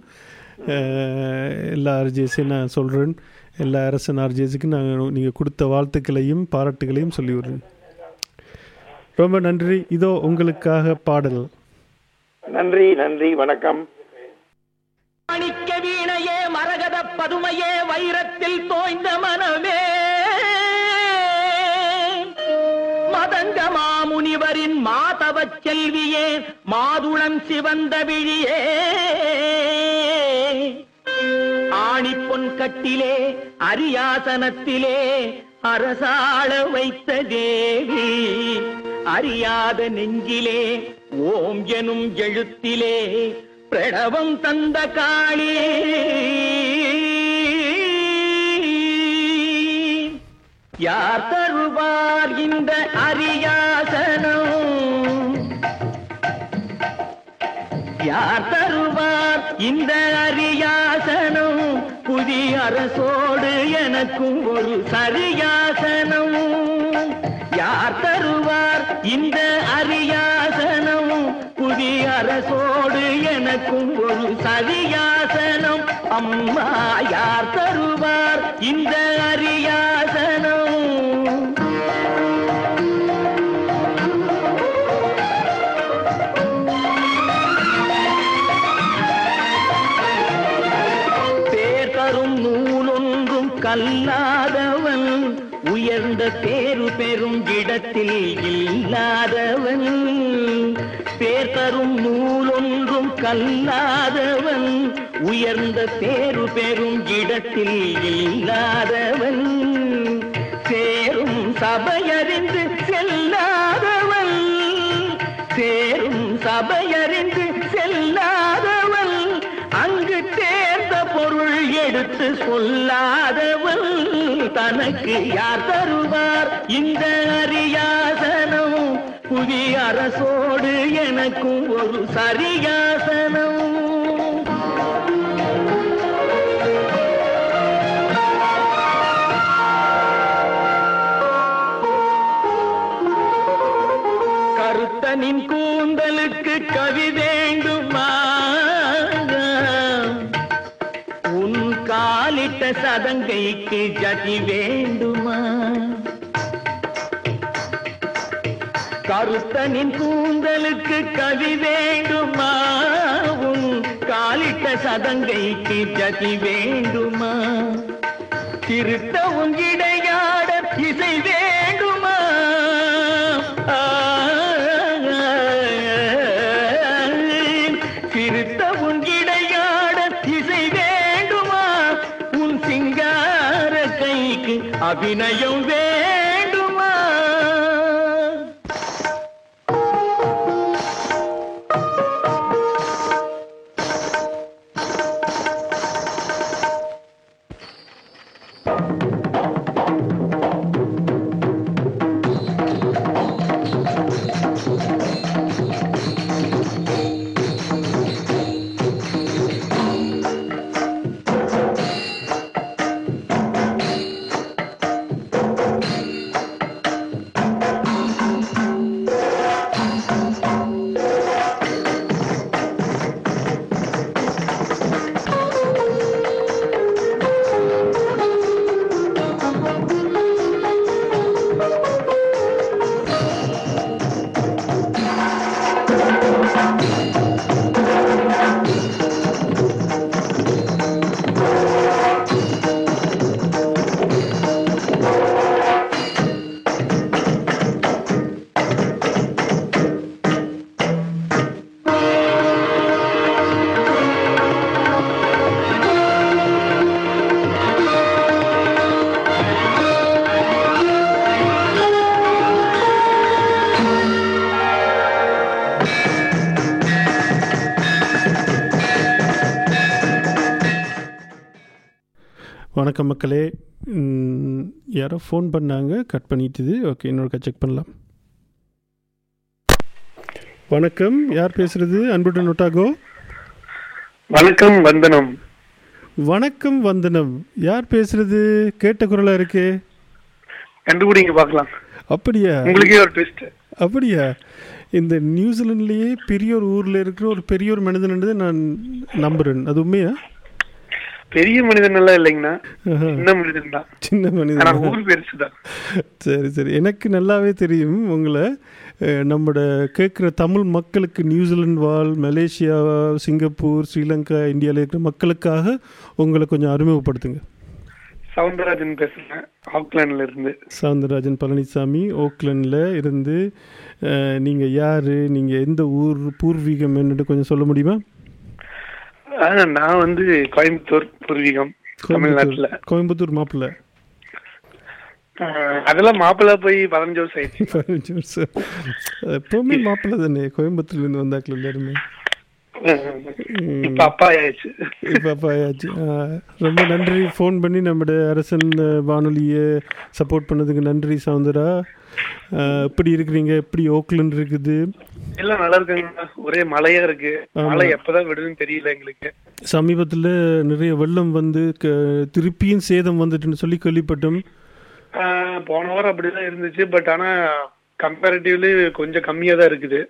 எல்லா ஆர்ஜிஎஸையும் நான் சொல்கிறேன் எல்லா அரசன் ஆர்ஜிஎஸுக்கு நாங்கள் நீங்கள் கொடுத்த வாழ்த்துக்களையும் பாராட்டுகளையும் சொல்லி விடுறேன் ரொம்ப நன்றி. இதோ உங்களுக்காக பாடல். நன்றி நன்றி வணக்கம். மாணிக்க வீணையே மரகத பதுமையே வைரத்தில் தோய்ந்த மனமே. மதங்க மாமுனிவரின் மாதவச் செல்வியே மாதுளம் சிவந்த விழியே. ஆணிப்பொன் கட்டிலே அரியாசனத்திலே அரசாள வைத்த தேவி. அறியாத நெஞ்சிலே ஓம் எனும் எழுத்திலே பிரணவம் தந்த காளி. யார் தருவார் இந்த அரியாசனம்? யார் தருவார் இந்த அரியா புதிய அரசோடு எனக்கும் ஒரு சரியாசனம். யார் தருவார் இந்த அரியாசனம்? புதிய அரசோடு எனக்கும் ஒரு சரியாசனம். அம்மா யார் தருவார் இந்த அரியாசனம்? அல்லாதவன் உயர்ந்த பேரு பெறும் இடத்தில் இல்லாதவன். பேர் தரும் நூலொன்றும் கல்லாதவன் உயர்ந்த பேரு பெறும் இடத்தில் இல்லாதவன். சேரும் சபையரே பொல்லாதவன் தனக்கு யார் தருவார்? இந்த அரியாசனம் புதிய அரசோடு எனக்கும் ஒரு சரியாசனம். காலிட்ட சதங்கைக்கு ஜதி வேண்டுமா? கருத்தனின் கூந்தலுக்கு கவி வேண்டுமா? உன் காலிட்ட சதங்கைக்கு ஜதி வேண்டுமா? திருத்த அபிநயம் வணக்கம் மக்களே. யாரோ ஃபோன் பண்ணாங்க. கட் பண்ணிட்டுது. ஓகே இன்னொருக்கா செக் பண்ணலாம். வணக்கம். யார் பேசுறது? அன்புடன் ஒட்டாகோ. வணக்கம் வந்தனம். வணக்கம் வந்தனம். யார் பேசுறது? கேட்ட குரலா இருக்கு. கண்டுபிடிங்க பார்க்கலாம். அப்படியா? உங்களுக்கே ஒரு ட்விஸ்ட் அப்படியா? இந்த நியூசிலாண்ட்லேயே பெரிய ஒரு ஊரில் இருக்கிற ஒரு பெரிய ஒரு மனிதன் நான் நம்புறேன். அது உண்மையா? பெரிய மனிதன் எல்லாம் இல்லைங்கண்ணா. சின்ன மனிதன் தான் சின்ன மனிதன். ஊர் பெருசு தான் சரி சரி. எனக்கு நல்லாவே தெரியும் உங்களை. அஹ், நம்மட கேட்குற தமிழ் மக்களுக்கு நியூசிலாந்து வாழ் மலேசியா சிங்கப்பூர் ஸ்ரீலங்கா இந்தியாவில் இருக்கிற மக்களுக்காக உங்களை கொஞ்சம் அறிமுகப்படுத்துங்க. சவுந்தரராஜன் பேசுறேன். ஆக்லாண்ட்ல இருந்து. சவுந்தரராஜன் பழனிசாமி ஓக்லண்டில் இருந்து. நீங்கள் யார்? நீங்கள் எந்த ஊர் பூர்வீகம் என்னன்னு கொஞ்சம் சொல்ல முடியுமா? நான் வந்து கோயம்புத்தூர் பூர்வீகம் தமிழ்நாட்டுல. கோயம்புத்தூர் மாப்பிள்ளை. அதெல்லாம் மாப்பிள்ளை போய் பதினஞ்சு வருஷம் ஆயிடுச்சு. [laughs] பதினஞ்சு வருஷம். எப்பவுமே மாப்பிள்ளை தானே? கோயம்புத்தூர்லேருந்து வந்தாக்கள் எல்லாருமே. இப்ப அப்பா ஆயிடுச்சு இப்போ அப்போ ஆயாச்சு. ரொம்ப நன்றி. ஃபோன் பண்ணி நம்முடைய அரசன் வானொலியை சப்போர்ட் பண்ணதுக்கு நன்றி சவுந்தரா. ஆ, எப்படி இருக்கிறீங்க? எப்படி ஓக்லண்ட் இருக்குது? எல்லாம் நல்லா இருக்காங்க. ஒரே மழையா இருக்கு. மழை எப்பதான் விடுதுன்னு தெரியல எங்களுக்கு. சமீபத்தில் நிறைய வெள்ளம் வந்து திருப்பியும் சேதம் வந்துட்டுன்னு சொல்லி கேள்விப்பட்டோம். போன வாரம் அப்படிதான் இருந்துச்சு. பட் ஆனா கம்பேரிட்டிவ்லி கொஞ்சம் கம்மியா தான் இருக்குது.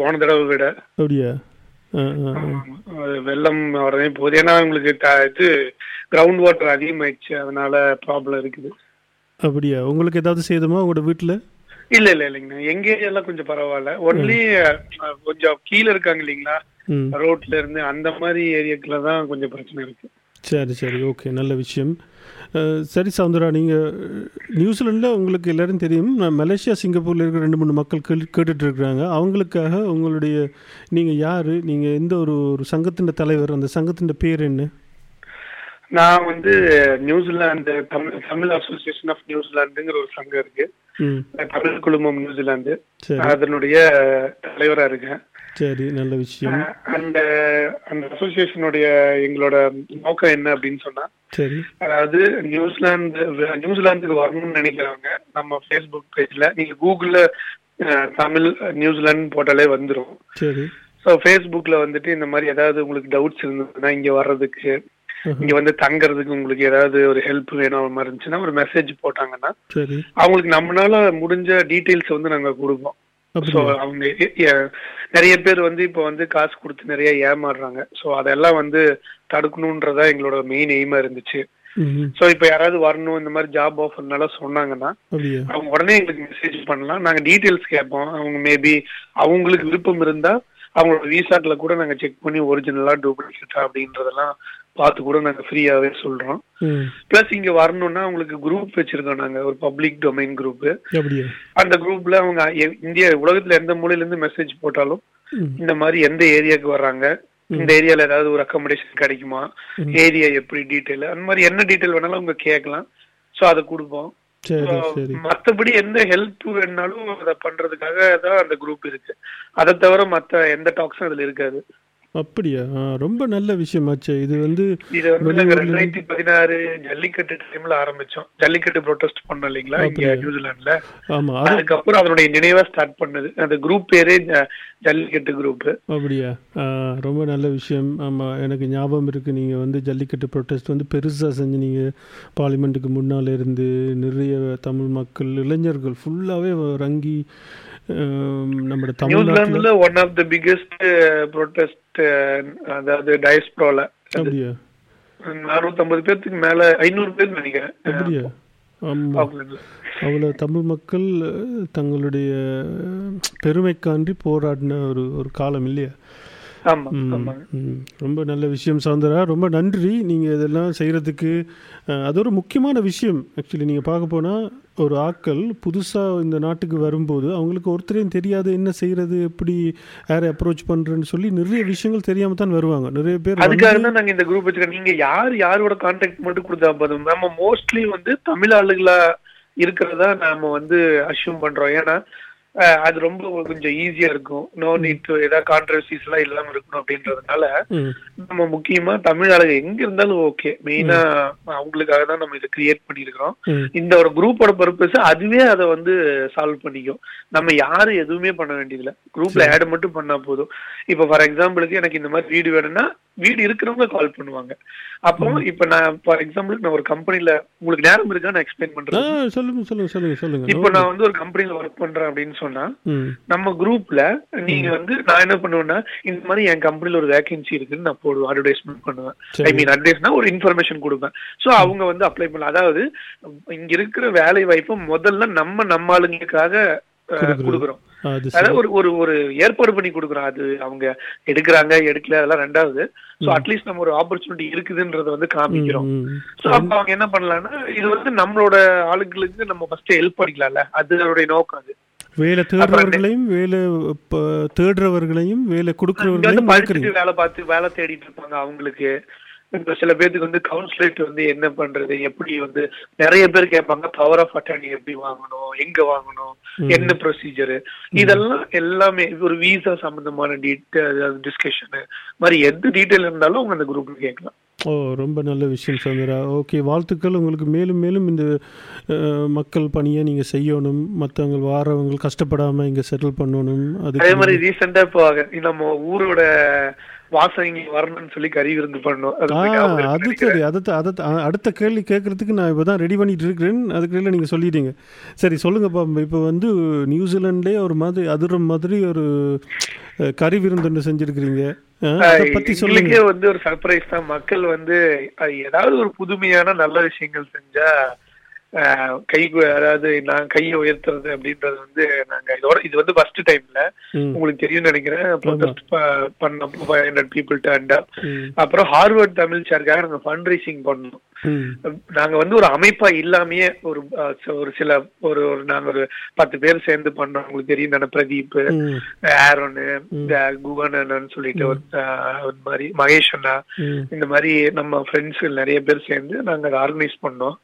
போன தடவை விட. அப்படியா? வெள்ளம் உடனே போகுது ஏன்னா உங்களுக்கு இது கிரவுண்ட் வாட்டர் அதிகமாயிடுச்சு. அதனால ப்ராப்ளம் இருக்குது. அப்படியா? உங்களுக்கு ஏதாவது சேதமா உங்களோட வீட்டில் இல்ல இல்ல இல்லைங்கண்ணா. எங்க ஏரியாலாம் கொஞ்சம் பரவாயில்ல. ஒன்லி கொஞ்சம் கீழே இருக்காங்க இல்லைங்களா? ரோட்ல இருந்து அந்த மாதிரி ஏரியாக்குள்ள தான் கொஞ்சம் பிரச்சனை இருக்கு. சரி சரி. ஓகே. நல்ல விஷயம். சரி சவுந்தரா நீங்கள் நியூசிலாண்டில் உங்களுக்கு எல்லாரும் தெரியும். மலேசியா சிங்கப்பூரில் இருக்கிற ரெண்டு மூணு மக்கள் கேள் கேட்டுட்டு இருக்கிறாங்க அவங்களுக்காக உங்களுடைய நீங்கள் யார்? நீங்கள் எந்த ஒரு ஒரு சங்கத்தின் தலைவர்? அந்த சங்கத்தின் பேர் என்ன? நான் வந்து New Zealand Tamil Tamil association of நியூசிலாந்துங்கிற ஒரு சங்கம் இருக்கு. தமிழ் குழுமம் நியூசிலாந்து. அதனுடைய தலைவரா இருக்கேன். சரி நல்ல விஷயம். அந்த அந்த அசோசியேஷனுடைய எங்களோட நோக்கம் என்ன அப்படின்னு சொன்னா அதாவது நியூசிலாந்து நியூசிலாந்துக்கு வரணும்னு நினைக்கிறவங்க நம்ம ஃபேஸ்புக் பேஜ்ல நீங்க கூகுள்ல தமிழ் நியூசிலாந்து போட்டாலே வந்துரும். சரி. ஸோ ஃபேஸ்புக்ல வந்துட்டு இந்த மாதிரி ஏதாவது உங்களுக்கு டவுட்ஸ் இருந்ததுன்னா இங்க வர்றதுக்கு இங்க வந்து தங்கறதுக்கு உங்களுக்கு ஏதாவது ஒரு ஹெல்ப் வேணும் மாதிரி இருந்துச்சுன்னா ஒரு மெசேஜ் போட்டாங்கன்னா அவங்களுக்கு நம்மளால முடிஞ்ச டீட்டெயில்ஸ் வந்து நாங்க கொடுப்போம். ஸோ அவங்க நிறைய பேர் வந்து இப்போ வந்து காசு கொடுத்து நிறைய ஏமாறுறாங்க. ஸோ அதெல்லாம் வந்து தடுக்கணுன்றதா எங்களோட மெயின் எய்மா இருந்துச்சு. ஸோ இப்போ யாராவது வரணும் இந்த மாதிரி ஜாப் ஆஃபர்னால சொன்னாங்கன்னா அவங்க உடனே எங்களுக்கு மெசேஜ் பண்ணலாம். நாங்க டீட்டெயில்ஸ் கேட்போம். அவங்க மேபி அவங்களுக்கு விருப்பம் இருந்தா அவங்களோட விசாட்ல கூட நாங்க செக் பண்ணி ஒரிஜினலா டூப்ளிகேட்டா அப்படின்றதெல்லாம் பார்த்து கூட நாங்க ஃப்ரீயாவே சொல்றோம். பிளஸ் இங்க வரணும்னா அவங்களுக்கு குரூப் வச்சிருக்கோம் நாங்க ஒரு பப்ளிக் டொமைன் குரூப் அந்த குரூப்ல அவங்க இந்தியா உலகத்துல எந்த மூலையில இருந்து மெசேஜ் போட்டாலும் இந்த மாதிரி எந்த ஏரியாக்கு வர்றாங்க இந்த ஏரியால ஏதாவது ஒரு அக்கமடேஷன் கிடைக்குமா ஏரியா எப்படி டீட்டெயில் அந்த மாதிரி என்ன டீட்டெயில் வேணாலும் அவங்க கேட்கலாம். ஸோ அதை கொடுப்போம். மத்தபடி எந்த ஹெல்ப் வேணாலும் அதை பண்றதுக்காக தான் அந்த குரூப் இருக்கு. அதை தவிர மத்த எந்த டாக்ஸும் அதுல இருக்காது. அப்படியா? ரொம்ப நல்ல விஷயமாச்சே. இது வந்து இது வந்து நாங்க ரெண்டாயிரத்தி பதினாறு ஜல்லிக்கட்டு டைம்ல ஆரம்பிச்சோம். ஜல்லிக்கட்டு ப்ரொடெஸ்ட் பண்ணோம் இல்லைங்களா? இங்க? நியூசிலாந்துல. ஆமா அது அதுக்கப்புறம் அதனுடைய நினைவா ஸ்டார்ட் பண்ணது. அந்த குரூப் பேரே ஜல்லிக்கட்டு குரூப் அப்படியா? ரொம்ப நல்ல விஷயம். ஆமாம் எனக்கு ஞாபகம் இருக்குது நீங்கள் வந்து ஜல்லிக்கட்டு ப்ரொட்டஸ்ட் வந்து பெருசாக செஞ்சு நீங்கள் பார்லிமெண்ட்டுக்கு முன்னால் இருந்து நிறைய தமிழ் மக்கள் இளைஞர்கள் ஃபுல்லாகவே ரங்கி தமிழ்நாட்டில் நியூசிலாந்துல one of the biggest protest அதாவது டயஸ்ப்ரோல அப்படியா? ஐம்பது பேர்த்துக்கு மேல ஐநூறு பேர் நினைக்கிறேன். அப்படியா. அவ்வளோ தமிழ் மக்கள் தங்களுடைய பெருமைக்காண்டி போராடின ஒரு ஒரு காலம் இல்லையா. ரொம்ப நல்ல விஷயம் சௌந்தரா. ரொம்ப நன்றி. நீங்கள் இதெல்லாம் செய்கிறதுக்கு அது ஒரு முக்கியமான விஷயம். ஆக்சுவலி நீங்கள் பார்க்க போனால் ஒரு ஆட்கள் புதுசாக இந்த நாட்டுக்கு வரும்போது அவங்களுக்கு ஒருத்தரையும் தெரியாது என்ன செய்கிறது எப்படி யாரை அப்ரோச் பண்ணுறேன்னு சொல்லி நிறைய விஷயங்கள் தெரியாமல் தான் வருவாங்க. நிறைய பேர் அதுக்காக தான் நாங்க இந்த குரூப் வச்சிருக்கோம் நீங்க யார் யாரோட கான்டாக்ட் மட்டும் கொடுத்தா போதும்? நம்ம மோஸ்ட்லி வந்து தமிழ் ஆளுகளா இருக்கிறதா நாம வந்து அஷ்யூம் பண்றோம். ஏன்னா அது ரொம்ப கொஞ்சம் ஈஸியா இருக்கும். நோ நீட் டு ஏதாவது கான்ட்ரவர்சிஸ் எல்லாம் இல்லாம இருக்கணும் அப்படின்றதுனால நம்ம முக்கியமா தமிழ் ஆளுங்க எங்க இருந்தாலும் ஓகே மெயினா அவங்களுக்காக தான் நம்ம இதை கிரியேட் பண்ணிருக்கிறோம். இந்த ஒரு குரூப்போட பர்பஸ் அதுவே அதை வந்து சால்வ் பண்ணிக்கும். நம்ம யாரும் எதுவுமே பண்ண வேண்டியதில்ல. குரூப்ல ஆட் மட்டும் பண்ணா போதும். இப்ப ஃபார் எக்ஸாம்பிளுக்கு எனக்கு இந்த மாதிரி வீடு வேணும்னா வீடு இருக்கிறவங்க கால் பண்ணுவாங்க. அப்போ இப்ப நான் ஃபார் எக்ஸாம்பிளுக்கு நான் ஒரு கம்பெனில உங்களுக்கு நேரம் இருக்கா? நான் எக்ஸ்பிளைன் பண்றேன் சொல்லுங்க சொல்லுங்க சொல்லுங்க சொல்லுங்க. இப்போ நான் வந்து ஒரு கம்பெனில ஒர்க் பண்றேன் அப்படின்னு சொன்னா நம்ம குரூப்ல நீங்க வந்து நான் என்ன பண்ணுவேன்னா இந்த மாதிரி என் கம்பெனில ஒரு வேகன்சி இருக்குன்னு நான் போடுவேன் அட்வர்டைஸ்மெண்ட் பண்ணுவேன். ஐ மீன் அட்வைஸ்னா ஒரு இன்ஃபர்மேஷன் கொடுப்பேன். சோ அவங்க வந்து அப்ளை பண்ணலாம் அதாவது இங்க இருக்கிற வேலை வாய்ப்பை முதல்ல நம்ம நம்ம ஆளுங்களுக்காக கொடுக்குறோம். அதாவது ஒரு ஒரு ஒரு ஏற்பாடு பண்ணி கொடுக்குறோம். அது அவங்க எடுக்கிறாங்க எடுக்கல அதெல்லாம் ரெண்டாவது. சோ அட்லீஸ்ட் நம்ம ஒரு ஆப்பர்ச்சுனிட்டி இருக்குதுன்றத வந்து காமிக்கிறோம். சோ அப்ப அவங்க என்ன பண்ணலாம்னா இது வந்து நம்மளோட ஆளுங்களுக்கு நம்ம ஃபர்ஸ்ட் ஹெல்ப் பண்ணிக்கலாம்ல அது அதோடைய நோக்கம் அது. வேலை தேடுறவர்களையும் வேலை தேடுறவர்களையும் வேலை கொடுக்குறவர்களையும் வேலை பார்த்து வேலை தேடிட்டு இருப்பாங்க அவங்களுக்கு. இப்ப சில பேருக்கு வந்து கவுன்சிலேட் வந்து என்ன பண்றது? எப்படி வந்து நிறைய பேர் கேட்பாங்க பவர் ஆஃப் அட்டர்னி எப்படி வாங்கணும்? எங்க வாங்கணும்? என்ன ப்ரொசீஜர் இதெல்லாம் எல்லாமே ஒரு விசா சம்பந்தமான டிஸ்கஷனு மாதிரி எந்த டீட்டெயில் இருந்தாலும் அவங்க அந்த குரூப்ல கேட்கலாம். ஓ ரொம்ப நல்ல விஷயம் சந்திரா. ஓகே வாழ்த்துக்கள். உங்களுக்கு மேலும் மேலும் இந்த மக்கள் பணியை நீங்கள் செய்யணும். மற்றவங்க வாரவங்க கஷ்டப்படாமல் இங்கே செட்டில் பண்ணணும். அதே மாதிரி ரீசெண்டா இப்போ நம்ம ஊரோட வாசம் இங்க வரணும்னு சொல்லி கறி விருந்து பண்ணோம் அது சரி அதை அதை அடுத்த கேள்வி கேட்குறதுக்கு நான் இப்போ தான் ரெடி பண்ணிட்டு இருக்கிறேன். அதுக்குள்ள நீங்கள் சொல்லிட்டீங்க சரி சொல்லுங்கப்பா இப்போ வந்து நியூசிலாண்ட்லேயே ஒரு மாதிரி அதிர மாதிரி ஒரு கறி விருந்தொன்று செஞ்சுருக்கிறீங்க. எங்களுக்கே வந்து ஒரு சர்ப்ரைஸ் தான். மக்கள் வந்து ஏதாவது ஒரு புதுமையான நல்ல விஷயங்கள் செஞ்சா கை அதாவது நான் கையை உயர்த்துறது அப்படின்றது வந்து நாங்க இதோட இது வந்து ஃபர்ஸ்ட் டைம்ல. உங்களுக்கு தெரியும் நினைக்கிறேன். ப்ரொடெஸ்ட் பண்ணப்போ ஃபைவ் ஹண்ட்ரட் பீப்புள் ம். அப்புறம் ஹார்வர்ட் தமிழ் சேர்க்காக நாங்க ஃபண்ட் ரைசிங் பண்ணோம். நாங்க வந்து ஒரு அமைப்பா இல்லாமயே ஒரு ஒரு சில ஒரு ஒரு நாங்க ஒரு பத்து பேர் சேர்ந்து பண்றோம். உங்களுக்கு தெரியும் தானே பிரதீப் ஆரோனு இந்த குகனன்னு சொல்லிட்டு ஒரு மாதிரி மகேஷ் அண்ணா இந்த மாதிரி நம்ம ஃப்ரெண்ட்ஸ் நிறைய பேர் சேர்ந்து நாங்க அதை ஆர்கனைஸ் பண்ணோம்.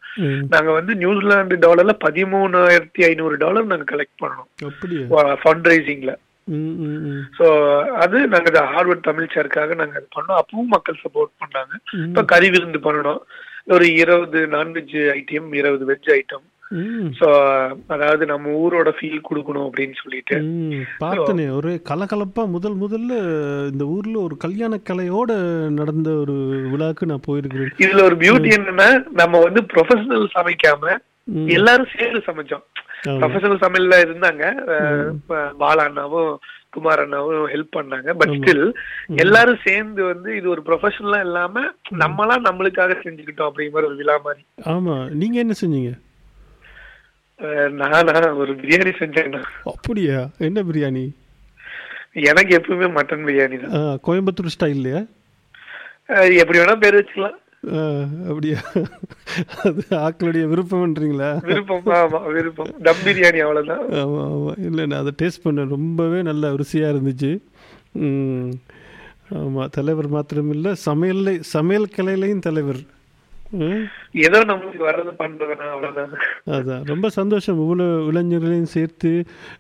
நாங்க வந்து நியூசிலாந்து டாலர்ல பதிமூணாயிரத்தி ஐநூறு டாலர் நாங்க கலெக்ட் பண்ணோம். ஃபண்ட் ரைசிங்ல சோ அது நாங்க ஹார்வர்ட் தமிழ் சேர்க்காக நாங்க அது பண்ணோம். அப்பவும் மக்கள் சப்போர்ட் பண்ணாங்க. இப்ப கறி விருந்து பண்ணணும். ஒரு இருபது நான்வெஜ் ஐட்டம் இருபது வெஜ் ஐட்டம் சோ அதாவது நம்ம ஊரோட ஃபீல் கொடுக்கணும் அப்படின்னு சொல்லிட்டு. பார்த்தனே ஒரு கலகலப்பா முதல் முதல்ல இந்த ஊர்ல ஒரு கல்யாண கலையோட நடந்த ஒரு விழாக்கு நான் போயிருக்கிறேன். இதுல ஒரு பியூட்டி என்னன்னா நம்ம வந்து ப்ரொஃபஷனல் சமைக்காம. எல்லாரும் சேர்ந்து சமைச்சோம். ப்ரொஃபஷனல் சமையல்ல இருந்தாங்க. பாலா அண்ணாவும் குமார் அண்ணாவும் ஹெல்ப் பண்ணாங்க. பட் ஸ்டில் எல்லாரும் சேர்ந்து வந்து இது ஒரு ப்ரொஃபஷனலா இல்லாம நம்மளா நம்மளுக்காக செஞ்சுக்கிட்டோம் அப்படிங்கிற ஒரு விழா மாதிரி. ஆமா. நீங்க என்ன செஞ்சீங்க? நானா ஒரு பிரியாணி செஞ்சேன் அப்படியா? என்ன பிரியாணி? எனக்கு எப்பவுமே மட்டன் பிரியாணி தான். கோயம்புத்தூர் ஸ்டைல்லையா எப்படி வேணா பேர் வச்சுக்கலாம். ஆ, அப்படியா? அது ஆக்களுடைய விருப்பம்ன்றீங்களா விருப்பம் ஆமா விருப்பம். தம் பிரியாணி அவ்வளவுதான். ஆமாம் ஆமாம் இல்லை நான் அதை டேஸ்ட் பண்ணேன். ரொம்பவே நல்ல ருசியாக இருந்துச்சு. ஆமாம் தலைவர் மாத்திரமில்லை சமையல்ல சமையல் கலையிலையும் தலைவர் ம். ஏதோ நம்மளுக்கு வர்றது பண்றதுனா அவ்வளவுதான். அதான். ரொம்ப சந்தோஷம். இவ்வளோ இளைஞர்களையும் சேர்த்து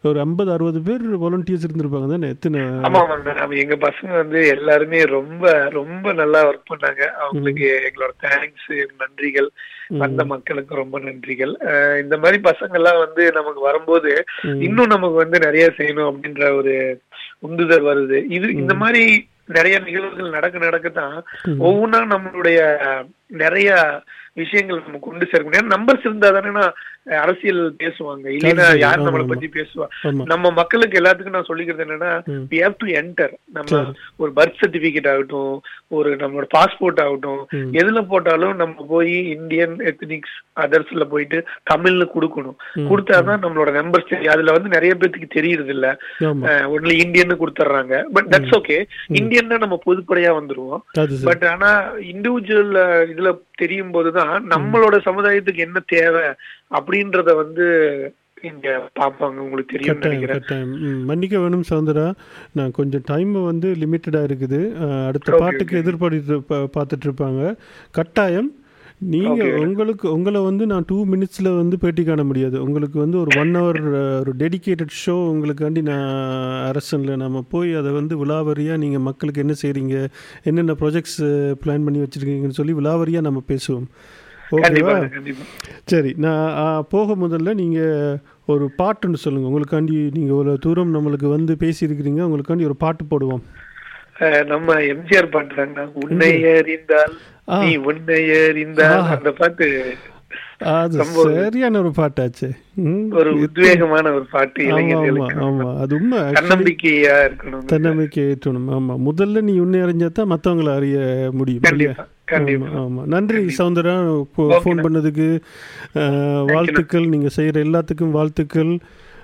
ஒரு ஐம்பது அறுபது பேர் வாலண்டியர்ஸ் இருந்திருப்பாங்க தானே? எத்தனை ஆமா ஆமாங்க எங்க பசங்க வந்து எல்லாருமே ரொம்ப ரொம்ப நல்லா ஒர்க் பண்ணாங்க. அவங்களுக்கு எங்களோட தேங்க்ஸ் நன்றிகள். வந்த மக்களுக்கு ரொம்ப நன்றிகள். இந்த மாதிரி பசங்க எல்லாம் வந்து நமக்கு வரும்போது இன்னும் நமக்கு வந்து நிறைய செய்யணும் அப்படின்ற ஒரு உந்துதல் வருது. இது இந்த மாதிரி நிறைய நிகழ்வுகள் நடக்க நடக்கத்தான் ஒவ்வொன்றா நம்மளுடைய நிறைய விஷயங்கள் நம்ம கொண்டு சேர்க்க முடியும். நம்பர்ஸ் இருந்தா தானே அரசியல் பேசுவாங்க. இல்லைன்னா யார் நம்மளை. பத்தி பேசுவா. நம்ம மக்களுக்கு எல்லாத்துக்கும் நான் சொல்லிக்கிறது என்னன்னா ம். we have to enter. நம்ம. ஒரு பர்த் சர்டிபிகேட் ஆகட்டும் ஒரு நம்மளோட பாஸ்போர்ட் ஆகட்டும். எதுல போட்டாலும் நம்ம போய் இந்தியன் எத்னிக்ஸ் அதர்ஸ்ல போயிட்டு தமிழ்ல கொடுக்கணும். கொடுத்தாதான் நம்மளோட நம்பர்ஸ் தெரியும். அதுல வந்து நிறைய பேத்துக்கு தெரியறது இல்ல ஒன்லி இந்தியன் கொடுத்துட்றாங்க பட் தட்ஸ் ஓகே இந்தியன்னா நம்ம பொதுப்படையா வந்துருவோம். பட் ஆனா இண்டிவிஜுவல் இதுல தெரியும் போதுதான் நம்மளோட சமுதாயத்துக்கு என்ன தேவை அப்படின்றத வந்து இங்க பாப்பாங்க உங்களுக்கு தெரியும் நினைக்கிறேன். மன்னிக்க வேணும் சௌந்தரா நான் கொஞ்சம் டைம் வந்து லிமிட்டடாக இருக்குது. அடுத்த பாட்டுக்கு. எதிர்பார்த்து பார்த்துட்டு இருப்பாங்க. கட்டாயம் நீங்கள். உங்களுக்கு உங்களை வந்து நான் டூ மினிட்ஸில் வந்து பேட்டி காண முடியாது. உங்களுக்கு வந்து ஒரு ஒன் ஹவர் ஒரு டெடிகேட்டட் ஷோ உங்களுக்காண்டி நான் அரசனில் நம்ம போய் அதை வந்து விலாவரியாக நீங்கள் மக்களுக்கு என்ன செய்கிறீங்க என்னென்ன ப்ராஜெக்ட்ஸ் பிளான் பண்ணி வச்சுருக்கீங்கன்னு சொல்லி விலாவரியாக நம்ம பேசுவோம். ஓகேவா சரி நான் போக முதல்ல நீங்கள் ஒரு பாட்டுன்னு சொல்லுங்கள் உங்களுக்காண்டி நீங்கள் ஒரு தூரம் நம்மளுக்கு வந்து பேசியிருக்கிறீங்க. உங்களுக்காண்டி ஒரு பாட்டு போடுவோம். நம்ம எம்ஜிஆர் பாட்டுறாங்க உன்னை அறிந்தால். நீ உன்னை அறிந்தால். அந்த பாட்டு அது சரியான ஒரு பாட்டாச்சு. ஒரு உத்வேகமான ஒரு பாட்டு இளைஞர்களுக்கு ஆமா அது உண்மை தன்னம்பிக்கையா இருக்கணும் தன்னம்பிக்கை ஏற்றணும். ஆமா. முதல்ல நீ உன்னை அறிஞ்சா தான் மற்றவங்களை அறிய முடியும் ஆமா நன்றி சௌந்தரா ஃபோன் பண்ணதுக்கு வாழ்த்துக்கள். நீங்க செய்யற எல்லாத்துக்கும் வாழ்த்துக்கள்.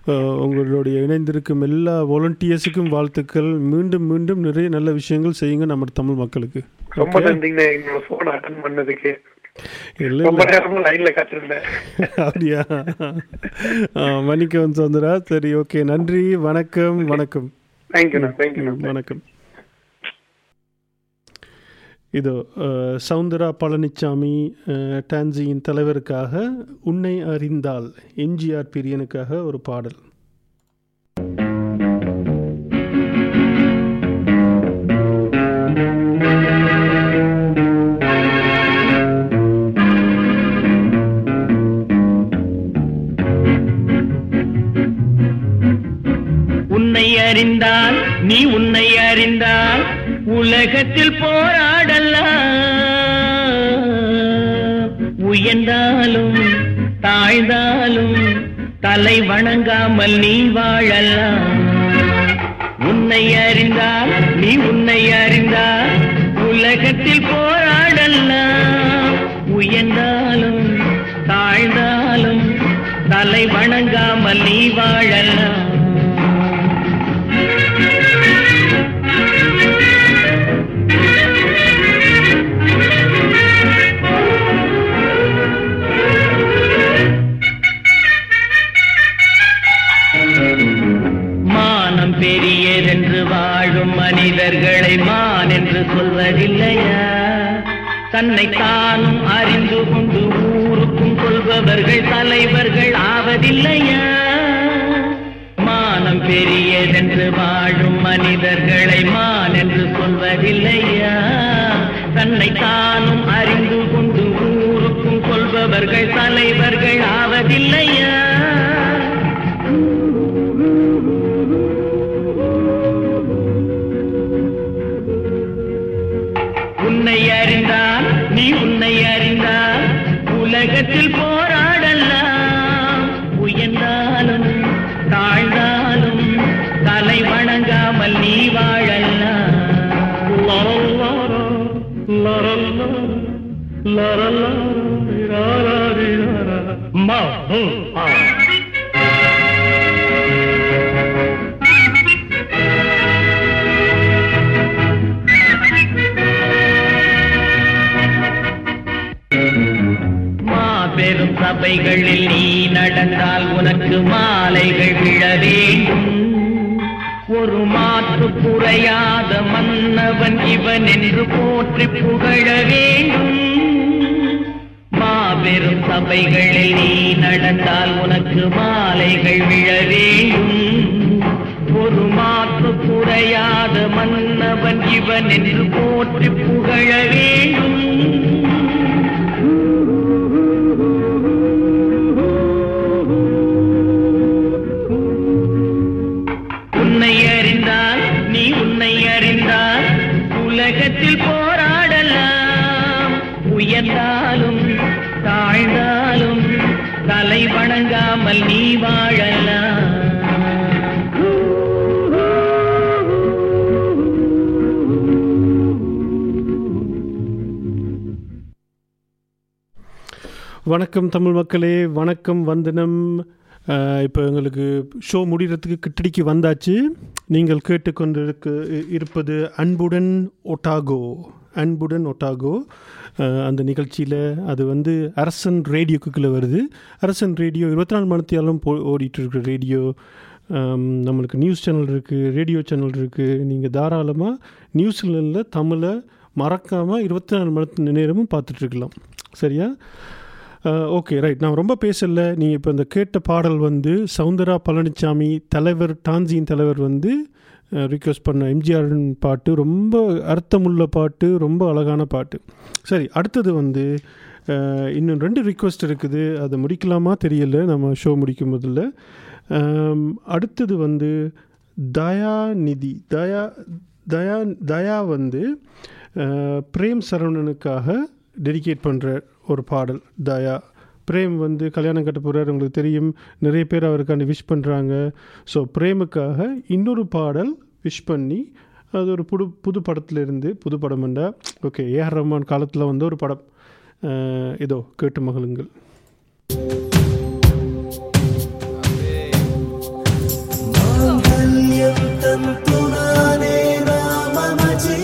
உங்களுடைய இணைந்திருக்கும் எல்லா வாலண்டியர்ஸுக்கும் வாழ்த்துக்கள். மீண்டும் மீண்டும் நிறைய நல்ல விஷயங்கள் செய்யுங்க நம்ம தமிழ் மக்களுக்கு. ரொம்ப? நன்றிங்க. என்னோட போன் அட்டன் பண்ணதுக்கு. அப்படியா? சௌந்தரா சரி ஓகே நன்றி. வணக்கம். வணக்கம். தேங்க்யூண்ணா தேங்க்யூண்ணா வணக்கம். இதோ சவுந்தரா சௌந்தரா டான்சியின் தலைவருக்காக உன்னை அறிந்தால் எம்ஜிஆர் பிரியனுக்காக ஒரு பாடல். உன்னை அறிந்தால் நீ உன்னை அறிந்தால் உலகத்தில் போராடலாம். உயர்ந்தாலும் தாழ்ந்தாலும் தலை வணங்காமல் நீ வாழலாம். உன்னை அறிந்தால் நீ உன்னை அறிந்தால் உலகத்தில் போராடலாம். உயர்ந்தாலும் தாழ்ந்தாலும் தலை வணங்காமல் நீ வாழலாம். வாழும் மனிதர்களை மான் என்று சொல்வதில்லையா? தன்னை தானும் அறிந்து கொண்டு ஊருக்கும் சொல்பவர்கள் தலைவர்கள் ஆவதில்லையா? மானம் பெரியதென்று வாழும் மனிதர்களை மான் என்று சொல்வதில்லையா? தன்னை தானும் அறிந்து கொண்டு ஊருக்கும் சொல்பவர்கள் தலைவர்கள் ஆவதில்லையா? உலகத்தில் போராடலாம் உயர்ந்தாலும் தாழ்ந்தாலும் தலை வணங்காமல் நீ வாழலாம் லரல்லாரா, லரல்லா, லரல்லா, மாலைகள் விழ வேண்டும். ஒரு மாற்று குறையாத மன்னவன் இவன் என்று போற்றி புகழ வேண்டும். மாபெரும் சபைகளில் நீ நடந்தால் உனக்கு மாலைகள் விழ வேண்டும். ஒரு மாற்று குறையாத மன்னவன் இவன் என்று போற்றி புகழ வேண்டும். உலகத்தில் போராடலாம். உயர்ந்தாலும் தாழ்ந்தாலும் தலை வணங்காமல் நீ வாழலாம். வணக்கம் தமிழ் மக்களே வணக்கம் வந்தனம். இப்போ எங்களுக்கு ஷோ முடிகிறதுக்கு கிட்டடிக்கு வந்தாச்சு. நீங்கள் கேட்டுக்கொண்டிருக்கு இருப்பது அன்புடன் ஒட்டாகோ அன்புடன் ஒட்டாகோ. அந்த நிகழ்ச்சியில் அது வந்து அரசன் ரேடியோக்குள்ளே வருது. அரசன் ரேடியோ இருபத்தி நாலு மணித்தியாலும் போ ஓடிட்டுருக்குற ரேடியோ. நம்மளுக்கு நியூஸ் சேனல் இருக்குது ரேடியோ சேனல் இருக்குது நீங்கள் தாராளமாக நியூஸ்ல தமிழை மறக்காமல் இருபத்தி நாலு மணி நேரமும் பார்த்துட்ருக்கலாம் சரியா? ஓகே ரைட் நான் ரொம்ப பேசல. நீங்கள் இப்போ இந்த கேட்ட பாடல் வந்து சவுந்தரா பழனிசாமி தலைவர் டான்சியின் தலைவர் வந்து ரிக்வெஸ்ட் பண்ண எம்ஜிஆரின் பாட்டு. ரொம்ப அர்த்தமுள்ள பாட்டு ரொம்ப அழகான பாட்டு. சரி அடுத்தது வந்து இன்னும் ரெண்டு ரிக்வெஸ்ட் இருக்குது. அதை முடிக்கலாமா தெரியல. நம்ம ஷோ முடிக்கும் முதல்ல அடுத்தது வந்து தயாநிதி தயா தயா தயா வந்து பிரேம் சரவணனுக்காக டெடிகேட் பண்ணுற ஒரு பாடல். தயா. பிரேம் வந்து கல்யாணம் கட்ட போகிறார் உங்களுக்கு தெரியும். நிறைய பேர் அவருக்காண்டி விஷ் பண்ணுறாங்க ஸோ பிரேமுக்காக இன்னொரு பாடல் விஷ் பண்ணி அது ஒரு புது புது படத்துலேருந்து புது படம் என்றா ஓகே ஏஆர் ரஹ்மான் காலத்தில் வந்து ஒரு படம். இதோ கேட்டு மகளுங்கள் தன் துணானே ராமமஜி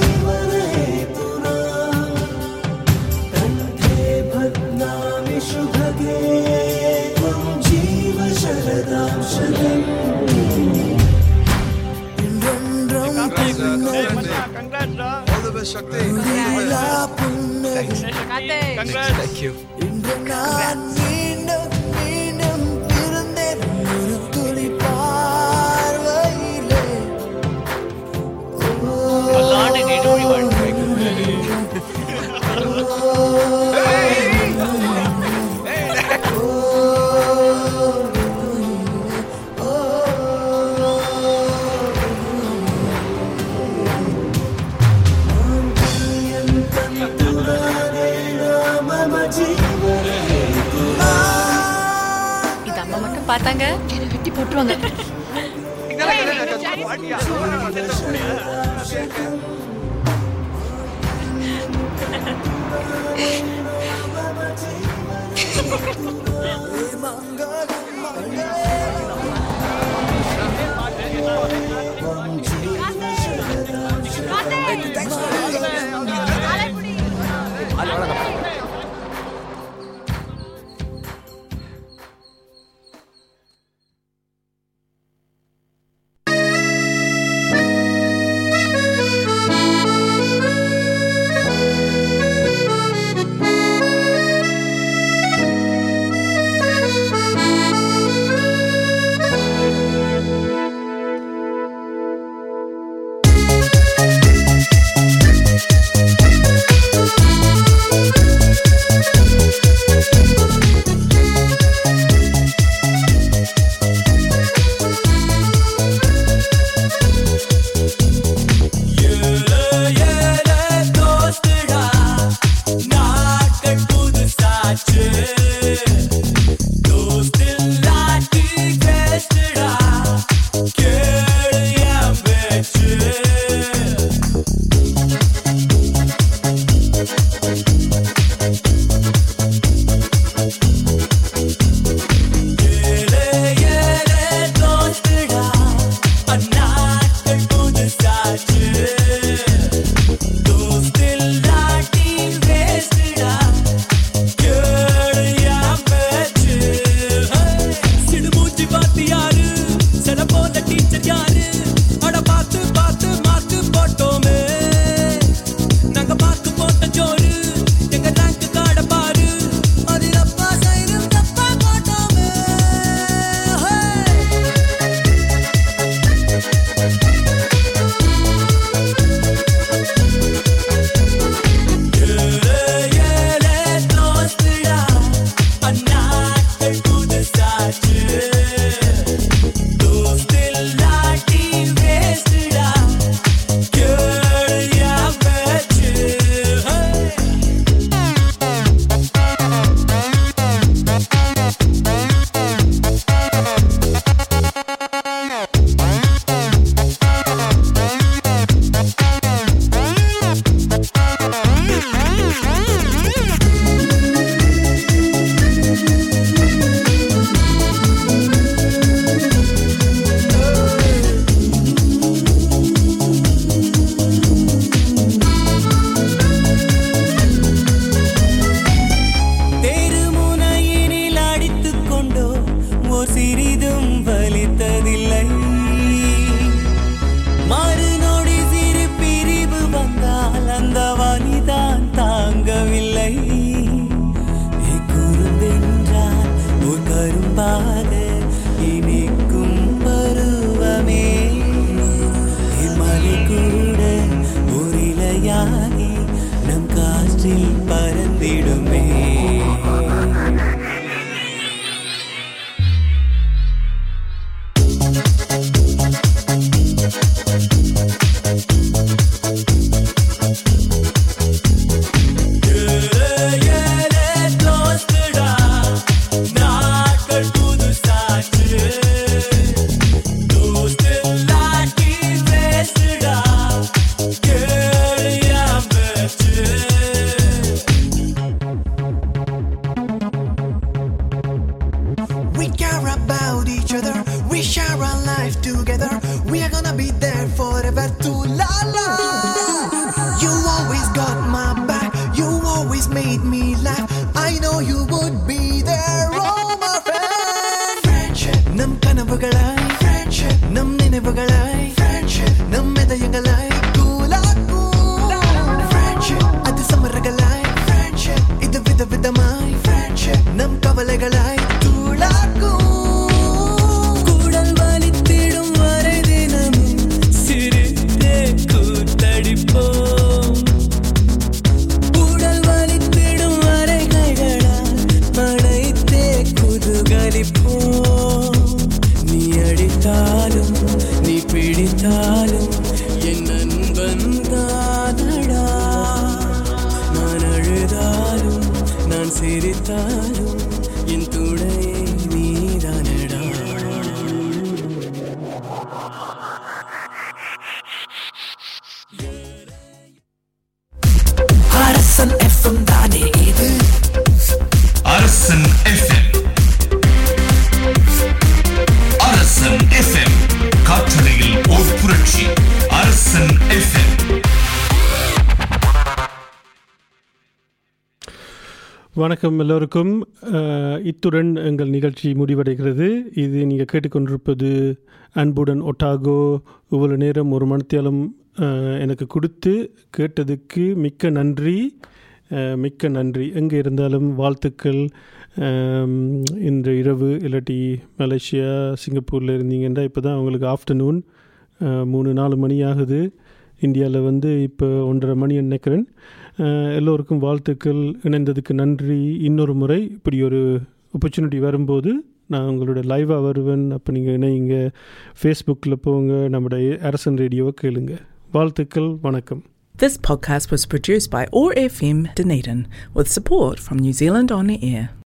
வணக்கம் எல்லோருக்கும். இத்துடன் எங்கள் நிகழ்ச்சி முடிவடைகிறது. இது நீங்கள் கேட்டுக்கொண்டிருப்பது அன்புடன் ஒட்டாகோ. இவ்வளோ நேரம் ஒரு மனத்தியாலும் எனக்கு கொடுத்து கேட்டதுக்கு மிக்க நன்றி. மிக்க நன்றி. எங்கே இருந்தாலும் வாழ்த்துக்கள். இன்று இரவு இல்லாட்டி மலேசியா சிங்கப்பூரில் இருந்தீங்கன்னா இப்போ தான் உங்களுக்கு ஆஃப்டர்நூன் மூணு நாலு மணி ஆகுது. இந்தியாவில் வந்து இப்போ ஒன்றரை மணி நினைக்கிறேன். எல்லோருக்கும் வாழ்த்துக்கள். இணைந்ததுக்கு நன்றி. இன்னொரு முறை இப்படி ஒரு ஆப்பர்ச்சுனிட்டி வரும்போது நான் உங்களோட லைவாக வருவேன். அப்போ நீங்கள் இணையுங்க ஃபேஸ்புக்கில் போங்க. நம்முடைய அரசன் ரேடியோவை கேளுங்க. வாழ்த்துக்கள். வணக்கம். This podcast was produced by ORFM Dunedin with support from New Zealand On Air.